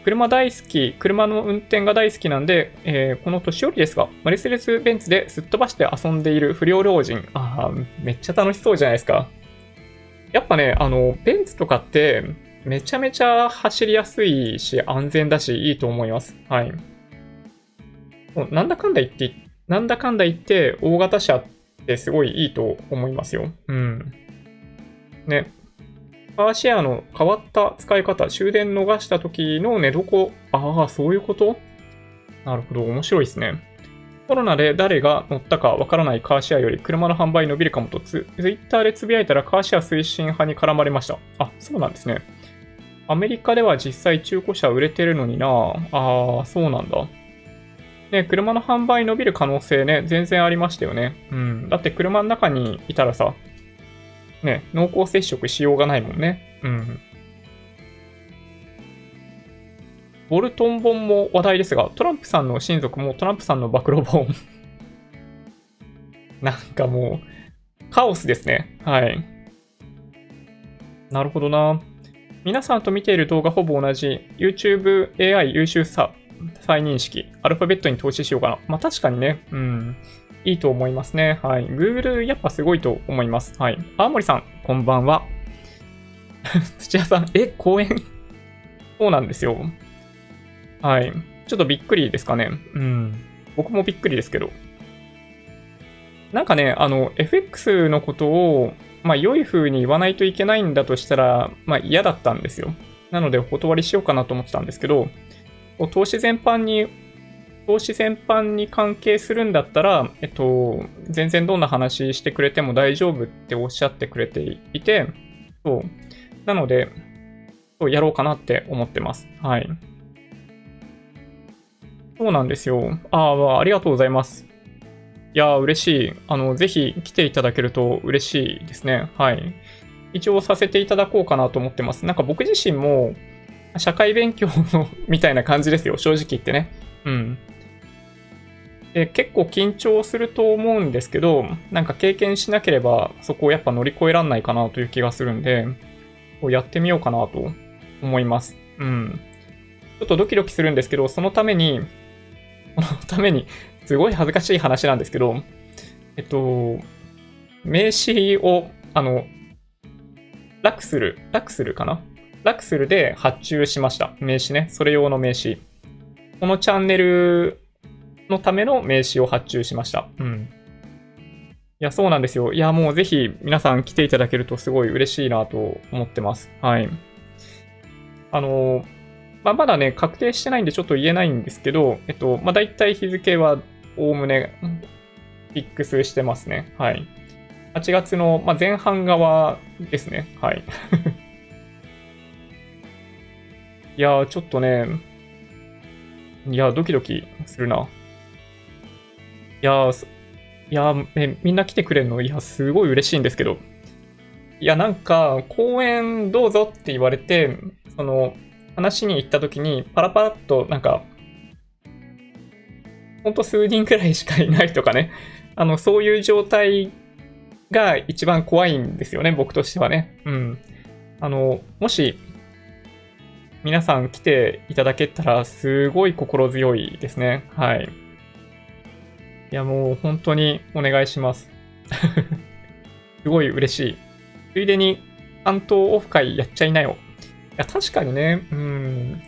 S1: 車大好き、車の運転が大好きなんで、えーこの年寄りですが、マリセレス・ベンツですっ飛ばして遊んでいる不良老人。ああ、めっちゃ楽しそうじゃないですか。やっぱね、あの、ベンツとかって、めちゃめちゃ走りやすいし、安全だし、いいと思います。はい。なんだかんだ言って、なんだかんだ言って、大型車ってすごいいいと思いますよ。うん。ね。カーシェアの変わった使い方、終電逃した時の寝床。ああ、そういうこと？なるほど、面白いですね。コロナで誰が乗ったかわからないカーシェアより車の販売伸びるかもとツツイッターでつぶやいたらカーシェア推進派に絡まれました。あ、そうなんですね。アメリカでは実際中古車売れてるのになああ、そうなんだ。ね、車の販売伸びる可能性ね、全然ありましたよね。うん。だって車の中にいたらさ、ね、濃厚接触しようがないもんね。うん。ボルトン本も話題ですが、トランプさんの親族もトランプさんの暴露本。なんかもう、カオスですね。はい。なるほどな。皆さんと見ている動画ほぼ同じ YouTube AI 優秀さ再認識、アルファベットに投資しようかな。まあ確かにね、うん、いいと思いますね。はい。Google やっぱすごいと思います。はい。青森さん、こんばんは。土屋さん、え、公園？そうなんですよ。はい。ちょっとびっくりですかね。うん。僕もびっくりですけど。なんかね、あの、FX のことを、まあ、良い風に言わないといけないんだとしたら、まあ、嫌だったんですよ。なので、お断りしようかなと思ってたんですけど、投資全般に、投資全般に関係するんだったら、えっと、全然どんな話してくれても大丈夫っておっしゃってくれていて、そう。なので、そうやろうかなって思ってます。はい。そうなんですよ。ああ、ありがとうございます。いやー、嬉しい。あの、ぜひ来ていただけると嬉しいですね。はい。一応させていただこうかなと思ってます。なんか僕自身も、社会勉強のみたいな感じですよ。正直言ってね。うん。で結構緊張すると思うんですけど、なんか経験しなければそこをやっぱ乗り越えらんないかなという気がするんで、こうやってみようかなと思います。うん。ちょっとドキドキするんですけど、そのために、このために、すごい恥ずかしい話なんですけど、えっと、名刺を、あの、ラクスル、ラクスルかな？ラクスルで発注しました。名刺ね。それ用の名刺。このチャンネルのための名刺を発注しました。うん。いや、そうなんですよ。いや、もうぜひ皆さん来ていただけるとすごい嬉しいなと思ってます。はい。あの、まあ、まだね、確定してないんでちょっと言えないんですけど、えっと、まあ、大体日付はおおむねフィックスしてますね。はい。8月の、まあ、前半側ですね。はい。いやー、ちょっとね、いや、ドキドキするな。いや、いやー、みんな来てくれるの、いや、すごい嬉しいんですけど。いや、なんか、公演どうぞって言われて、その、話に行った時に、パラパラっと、なんか、ほんと数人くらいしかいないとかね、あの、そういう状態が一番怖いんですよね、僕としてはね。うん。あの、もし、皆さん来ていただけたら、すごい心強いですね。はい。いや、もう本当にお願いします。すごい嬉しい。ついでに、関東オフ会やっちゃいなよ。いや、確かにね、うん。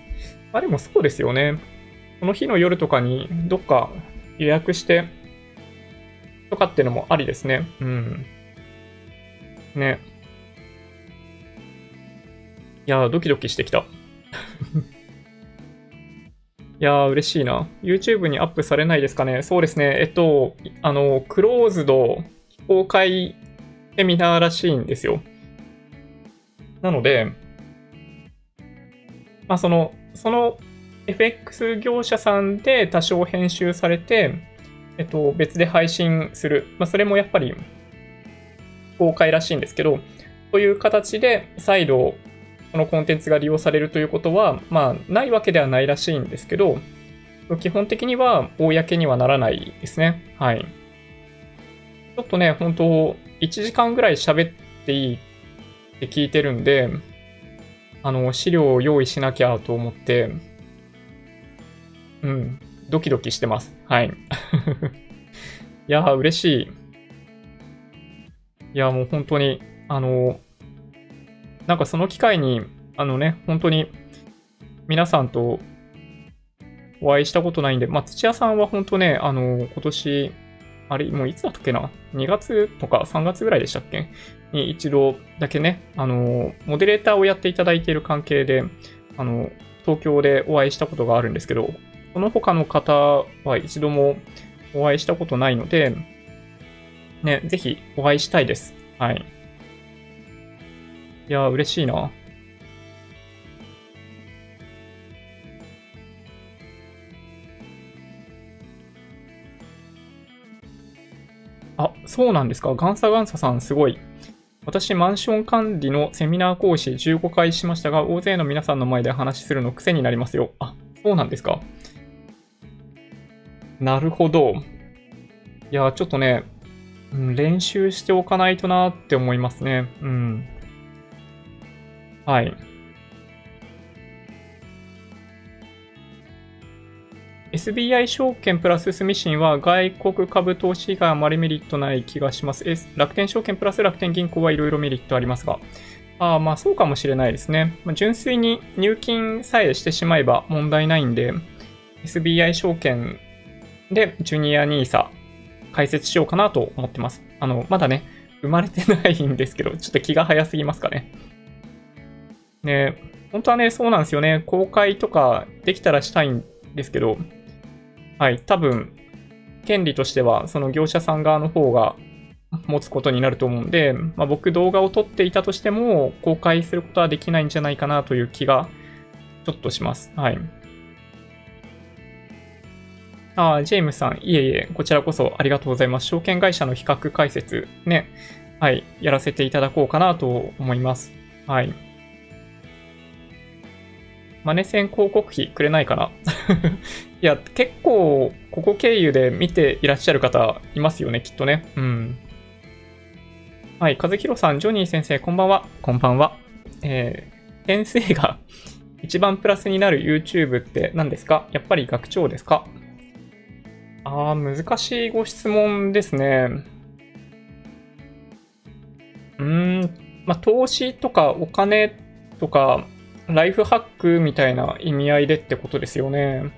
S1: まあでもそうですよね。この日の夜とかにどっか予約して、とかっていうのもありですね。うん。ね。いやドキドキしてきた。いやー、嬉しいな。YouTube にアップされないですかね？そうですね。えっと、あの、クローズド公開セミナーらしいんですよ。なので、まあ、その、その FX 業者さんで多少編集されて、えっと、別で配信する。まあ、それもやっぱり公開らしいんですけど、という形で再度このコンテンツが利用されるということは、まあ、ないわけではないらしいんですけど、基本的には公にはならないですね。はい。ちょっとね、本当1時間ぐらい喋っていいって聞いてるんで、あの、資料を用意しなきゃと思って、うん、ドキドキしてます。はい。いやー、嬉しい。いや、もう本当に、あの、なんかその機会に、あのね、本当に皆さんとお会いしたことないんで、まあ、土屋さんは本当ね、あの、今年、あれ、もういつだったっけな ?2 月とか3月ぐらいでしたっけ？に一度だけね、あの、モデレーターをやっていただいている関係で、あの、東京でお会いしたことがあるんですけど、その他の方は一度もお会いしたことないので、ね、ぜひお会いしたいです。はい。いやー、嬉しいな。あ、そうなんですか。ガンサガンサさん、すごい。私、マンション管理のセミナー講師15回しましたが、大勢の皆さんの前で話するの癖になりますよ。あ、そうなんですか。なるほど。いや、ちょっとね、うん、練習しておかないとなって思いますね。うん。はい。SBI 証券プラス住信は外国株投資があまりメリットない気がします。S 楽天証券プラス楽天銀行はいろいろメリットありますが。ああ、まあそうかもしれないですね。ま、純粋に入金さえしてしまえば問題ないんで、SBI 証券でジュニア NISA 解説しようかなと思ってます。あの、まだね、生まれてないんですけど、ちょっと気が早すぎますかね。ね、本当はね、そうなんですよね。公開とかできたらしたいんですけど、はい、多分、権利としては、その業者さん側の方が持つことになると思うんで、まあ、僕動画を撮っていたとしても、公開することはできないんじゃないかなという気が、ちょっとします。はい。ああ、ジェームさん、いえいえ、こちらこそありがとうございます。証券会社の比較解説、ね、はい、やらせていただこうかなと思います。はい。マネ線広告費くれないかな？いや、結構、ここ経由で見ていらっしゃる方いますよね、きっとね。うん。はい、和弘さん、ジョニー先生、こんばんは。こんばんは。えー、先生が 一番プラスになる YouTube って何ですか？やっぱり学長ですか？ああ、難しいご質問ですね。うーん、まあ、投資とかお金とか、ライフハックみたいな意味合いでってことですよね。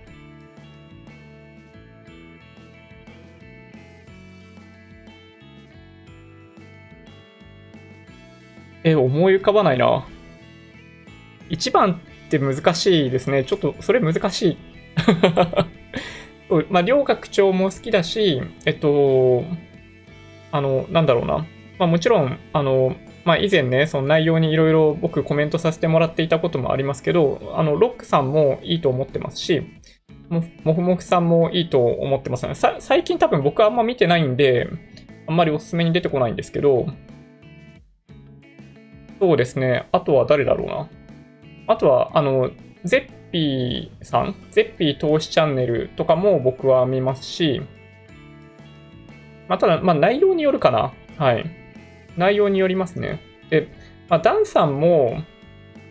S1: え、思い浮かばないな。一番って難しいですね。ちょっと、それ難しい。まあ、両学長も好きだし、えっと、あの、なんだろうな。まあ、もちろん、あの、まあ、以前ね、その内容にいろいろ僕コメントさせてもらっていたこともありますけど、あの、ロックさんもいいと思ってますし、もふもふさんもいいと思ってますね。最近多分僕はあんま見てないんで、あんまりおすすめに出てこないんですけど、そうですね。あとは誰だろうな。あとは、あの、ゼッピーさん、ゼッピー投資チャンネルとかも僕は見ますし、まあ、ただ、まあ、内容によるかな。はい。内容によりますね。で、まあ、ダンさんも、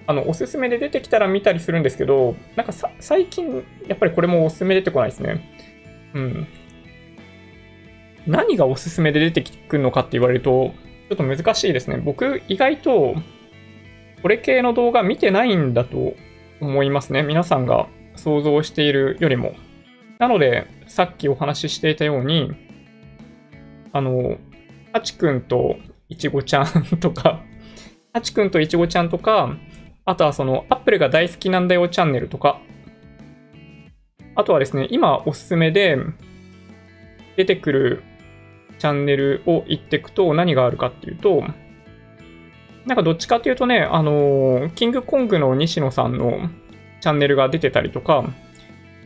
S1: あの、おすすめで出てきたら見たりするんですけど、なんか、最近、やっぱりこれもおすすめ出てこないですね。うん。何がおすすめで出てくるのかって言われると、ちょっと難しいですね。僕、意外と、これ系の動画見てないんだと思いますね。皆さんが想像しているよりも。なので、さっきお話ししていたように、あの、ハチくんといちごちゃんとか、ハチくんといちごちゃんとか、あとはその、アップルが大好きなんだよチャンネルとか、あとはですね、今おすすめで出てくるチャンネルを言っていくと何があるかっていうと、なんかどっちかっていうとね、あの、キングコングの西野さんのチャンネルが出てたりとか、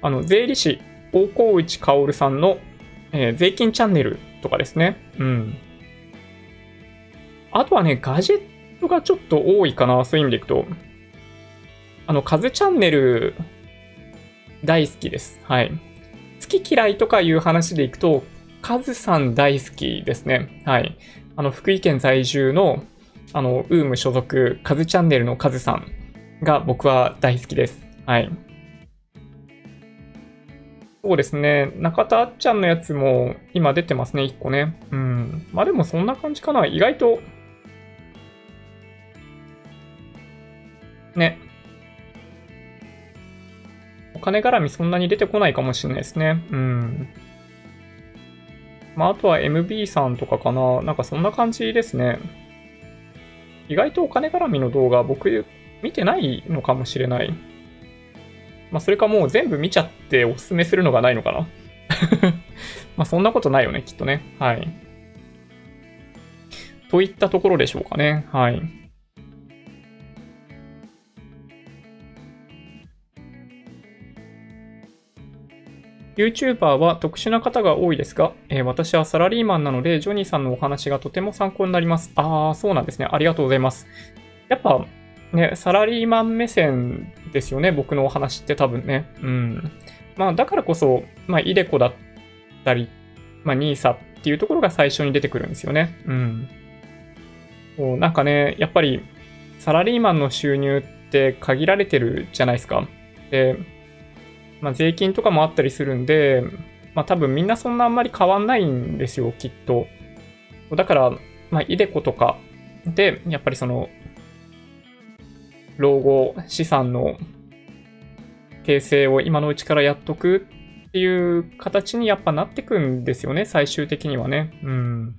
S1: あの、税理士、大河内薫さんの、えー、税金チャンネルとかですね。うん。あとはね、ガジェットがちょっと多いかな、そういう意味でいくと。あの、カズチャンネル、大好きです。はい。好き嫌いとかいう話でいくと、カズさん大好きですね。はい。あの、福井県在住の、あの、ウーム所属、カズチャンネルのカズさんが僕は大好きです。はい。そうですね。中田あっちゃんのやつも今出てますね、1個ね。うん。まあでもそんな感じかな。意外と、ね。お金絡みそんなに出てこないかもしれないですね。うん。まああとは MB さんとかかな。なんかそんな感じですね。意外とお金絡みの動画僕見てないのかもしれない。まあそれかもう全部見ちゃっておすすめするのがないのかな。まあそんなことないよね、きっとね。はい。といったところでしょうかね。はい。YouTuber は特殊な方が多いですが、えー、私はサラリーマンなので、ジョニーさんのお話がとても参考になります。ああ、そうなんですね。ありがとうございます。やっぱ、ね、サラリーマン目線ですよね、僕のお話って多分ね。うん。まあ、だからこそ、まあ、イデコだったり、まあ、ニーサっていうところが最初に出てくるんですよね。うん。こうなんかね、やっぱり、サラリーマンの収入って限られてるじゃないですか。で、まあ、税金とかもあったりするんで、まあ、多分みんなそんなあんまり変わんないんですよ、きっと。だから、まあ、イデコとかで、やっぱりその、老後資産の形成を今のうちからやっとくっていう形にやっぱなってくんですよね、最終的にはね。うん。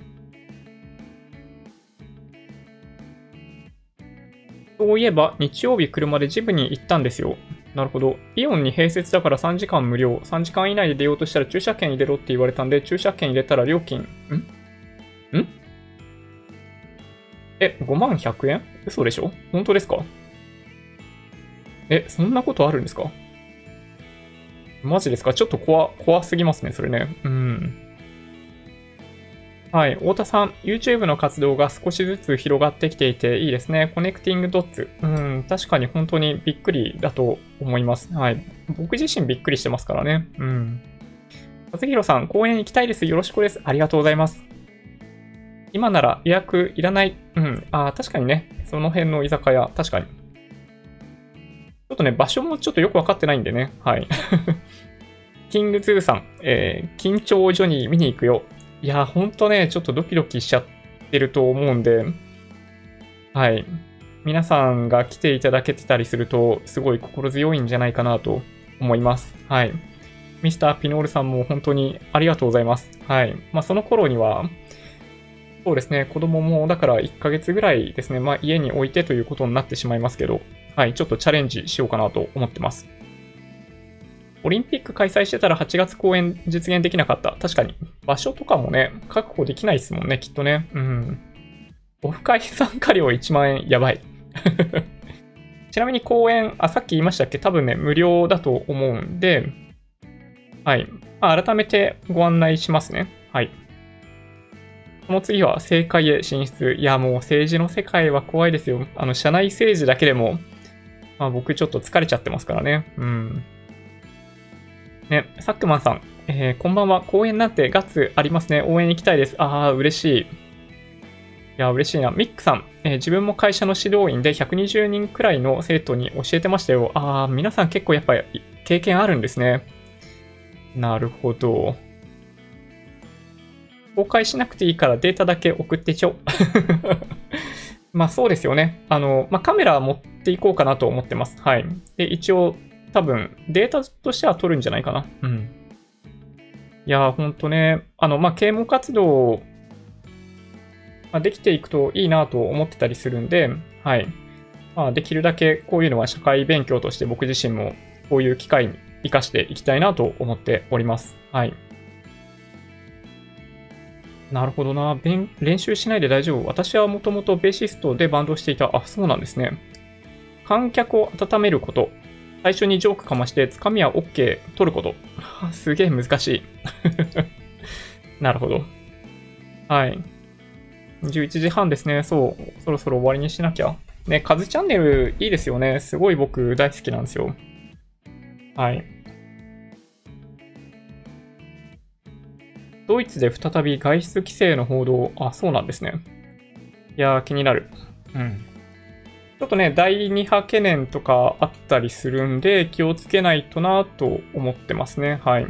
S1: そういえば、日曜日車でジムに行ったんですよ。なるほど。イオンに併設だから3時間無料。3時間以内で出ようとしたら駐車券入れろって言われたんで、駐車券入れたら料金、ん？ん？え、5万100円？嘘でしょ？本当ですか？え、そんなことあるんですか？マジですか？ちょっと怖、怖すぎますね、それね。うん。はい。太田さん、YouTube の活動が少しずつ広がってきていていいですね。コネクティングドッツ。うん、確かに本当にびっくりだと思います。はい。僕自身びっくりしてますからね。うん。和弘さん、公園行きたいです。よろしくです。ありがとうございます。今なら予約いらない。うん。ああ、確かにね。その辺の居酒屋、確かに。ちょっとね、場所もちょっとよくわかってないんでね。はい。キングズーさん、えー、緊張所に見に行くよ。いや、ほんとね、ちょっとドキドキしちゃってると思うんで、はい。皆さんが来ていただけてたりすると、すごい心強いんじゃないかなと思います。はい。ミスターピノールさんも本当にありがとうございます。はい。まあ、その頃には、そうですね、子供もだから1ヶ月ぐらいですね、まあ、家に置いてということになってしまいますけど、はい、ちょっとチャレンジしようかなと思ってます。オリンピック開催してたら8月公演実現できなかった。確かに。場所とかもね、確保できないですもんね、きっとね。うん。オフ会参加料1万円、やばい。ちなみに公演、あ、さっき言いましたっけ？多分ね、無料だと思うんで、はい。まあ、改めてご案内しますね。はい。この次は政界へ進出。いや、もう政治の世界は怖いですよ。あの、社内政治だけでも、まあ僕ちょっと疲れちゃってますからね。うん。ね、サックマンさん、えー、こんばんは。公演なんてガッツありますね。応援行きたいです。ああ、嬉しい。いや、嬉しいな。ミックさん、えー、自分も会社の指導員で120人くらいの生徒に教えてましたよ。ああ、皆さん結構やっぱり経験あるんですね。なるほど。公開しなくていいからデータだけ送ってちょ。まあそうですよね。あの、まあカメラ持っていこうかなと思ってます。はい。で、一応多分データとしては取るんじゃないかな。うん。いやー、ほんとね、あの、まあ、啓蒙活動、まあ、できていくといいなと思ってたりするんで、はい。まあ、できるだけこういうのは社会勉強として僕自身もこういう機会に活かしていきたいなと思っております。はい。なるほどな。練習しないで大丈夫。私はもともとベーシストでバンドしていた。あ、そうなんですね。観客を温めること。最初にジョークかまして、つかみは OK 取ること。すげえ難しい。なるほど。はい。11時半ですね。そう。そろそろ終わりにしなきゃ。ね、カズチャンネルいいですよね。すごい僕大好きなんですよ。はい。ドイツで再び外出規制の報道。あ、そうなんですね。いやー、気になる。うん。ちょっとね、第2波懸念とかあったりするんで、気をつけないとなと思ってますね。はい。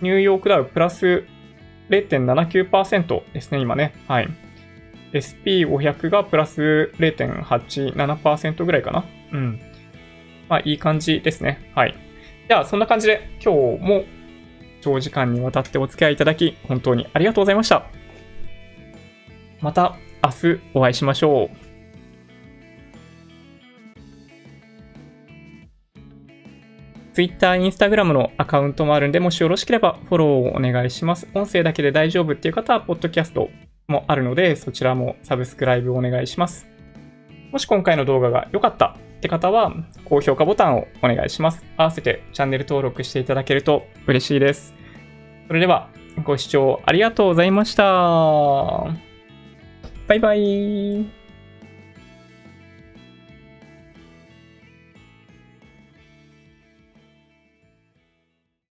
S1: ニューヨークダウプラス0.79%ですね、今ね。はい。SP500 がプラス0.87%ぐらいかな。うん。まあ、いい感じですね。はい。じゃあ、そんな感じで、今日も長時間にわたってお付き合いいただき、本当にありがとうございました。また明日お会いしましょう。Twitter、Instagram のアカウントもあるんで、もしよろしければフォローをお願いします。音声だけで大丈夫っていう方は、ポッドキャストもあるので、そちらもサブスクライブをお願いします。もし今回の動画が良かったって方は、高評価ボタンをお願いします。合わせてチャンネル登録していただけると嬉しいです。それでは、ご視聴ありがとうございました。バイバイ。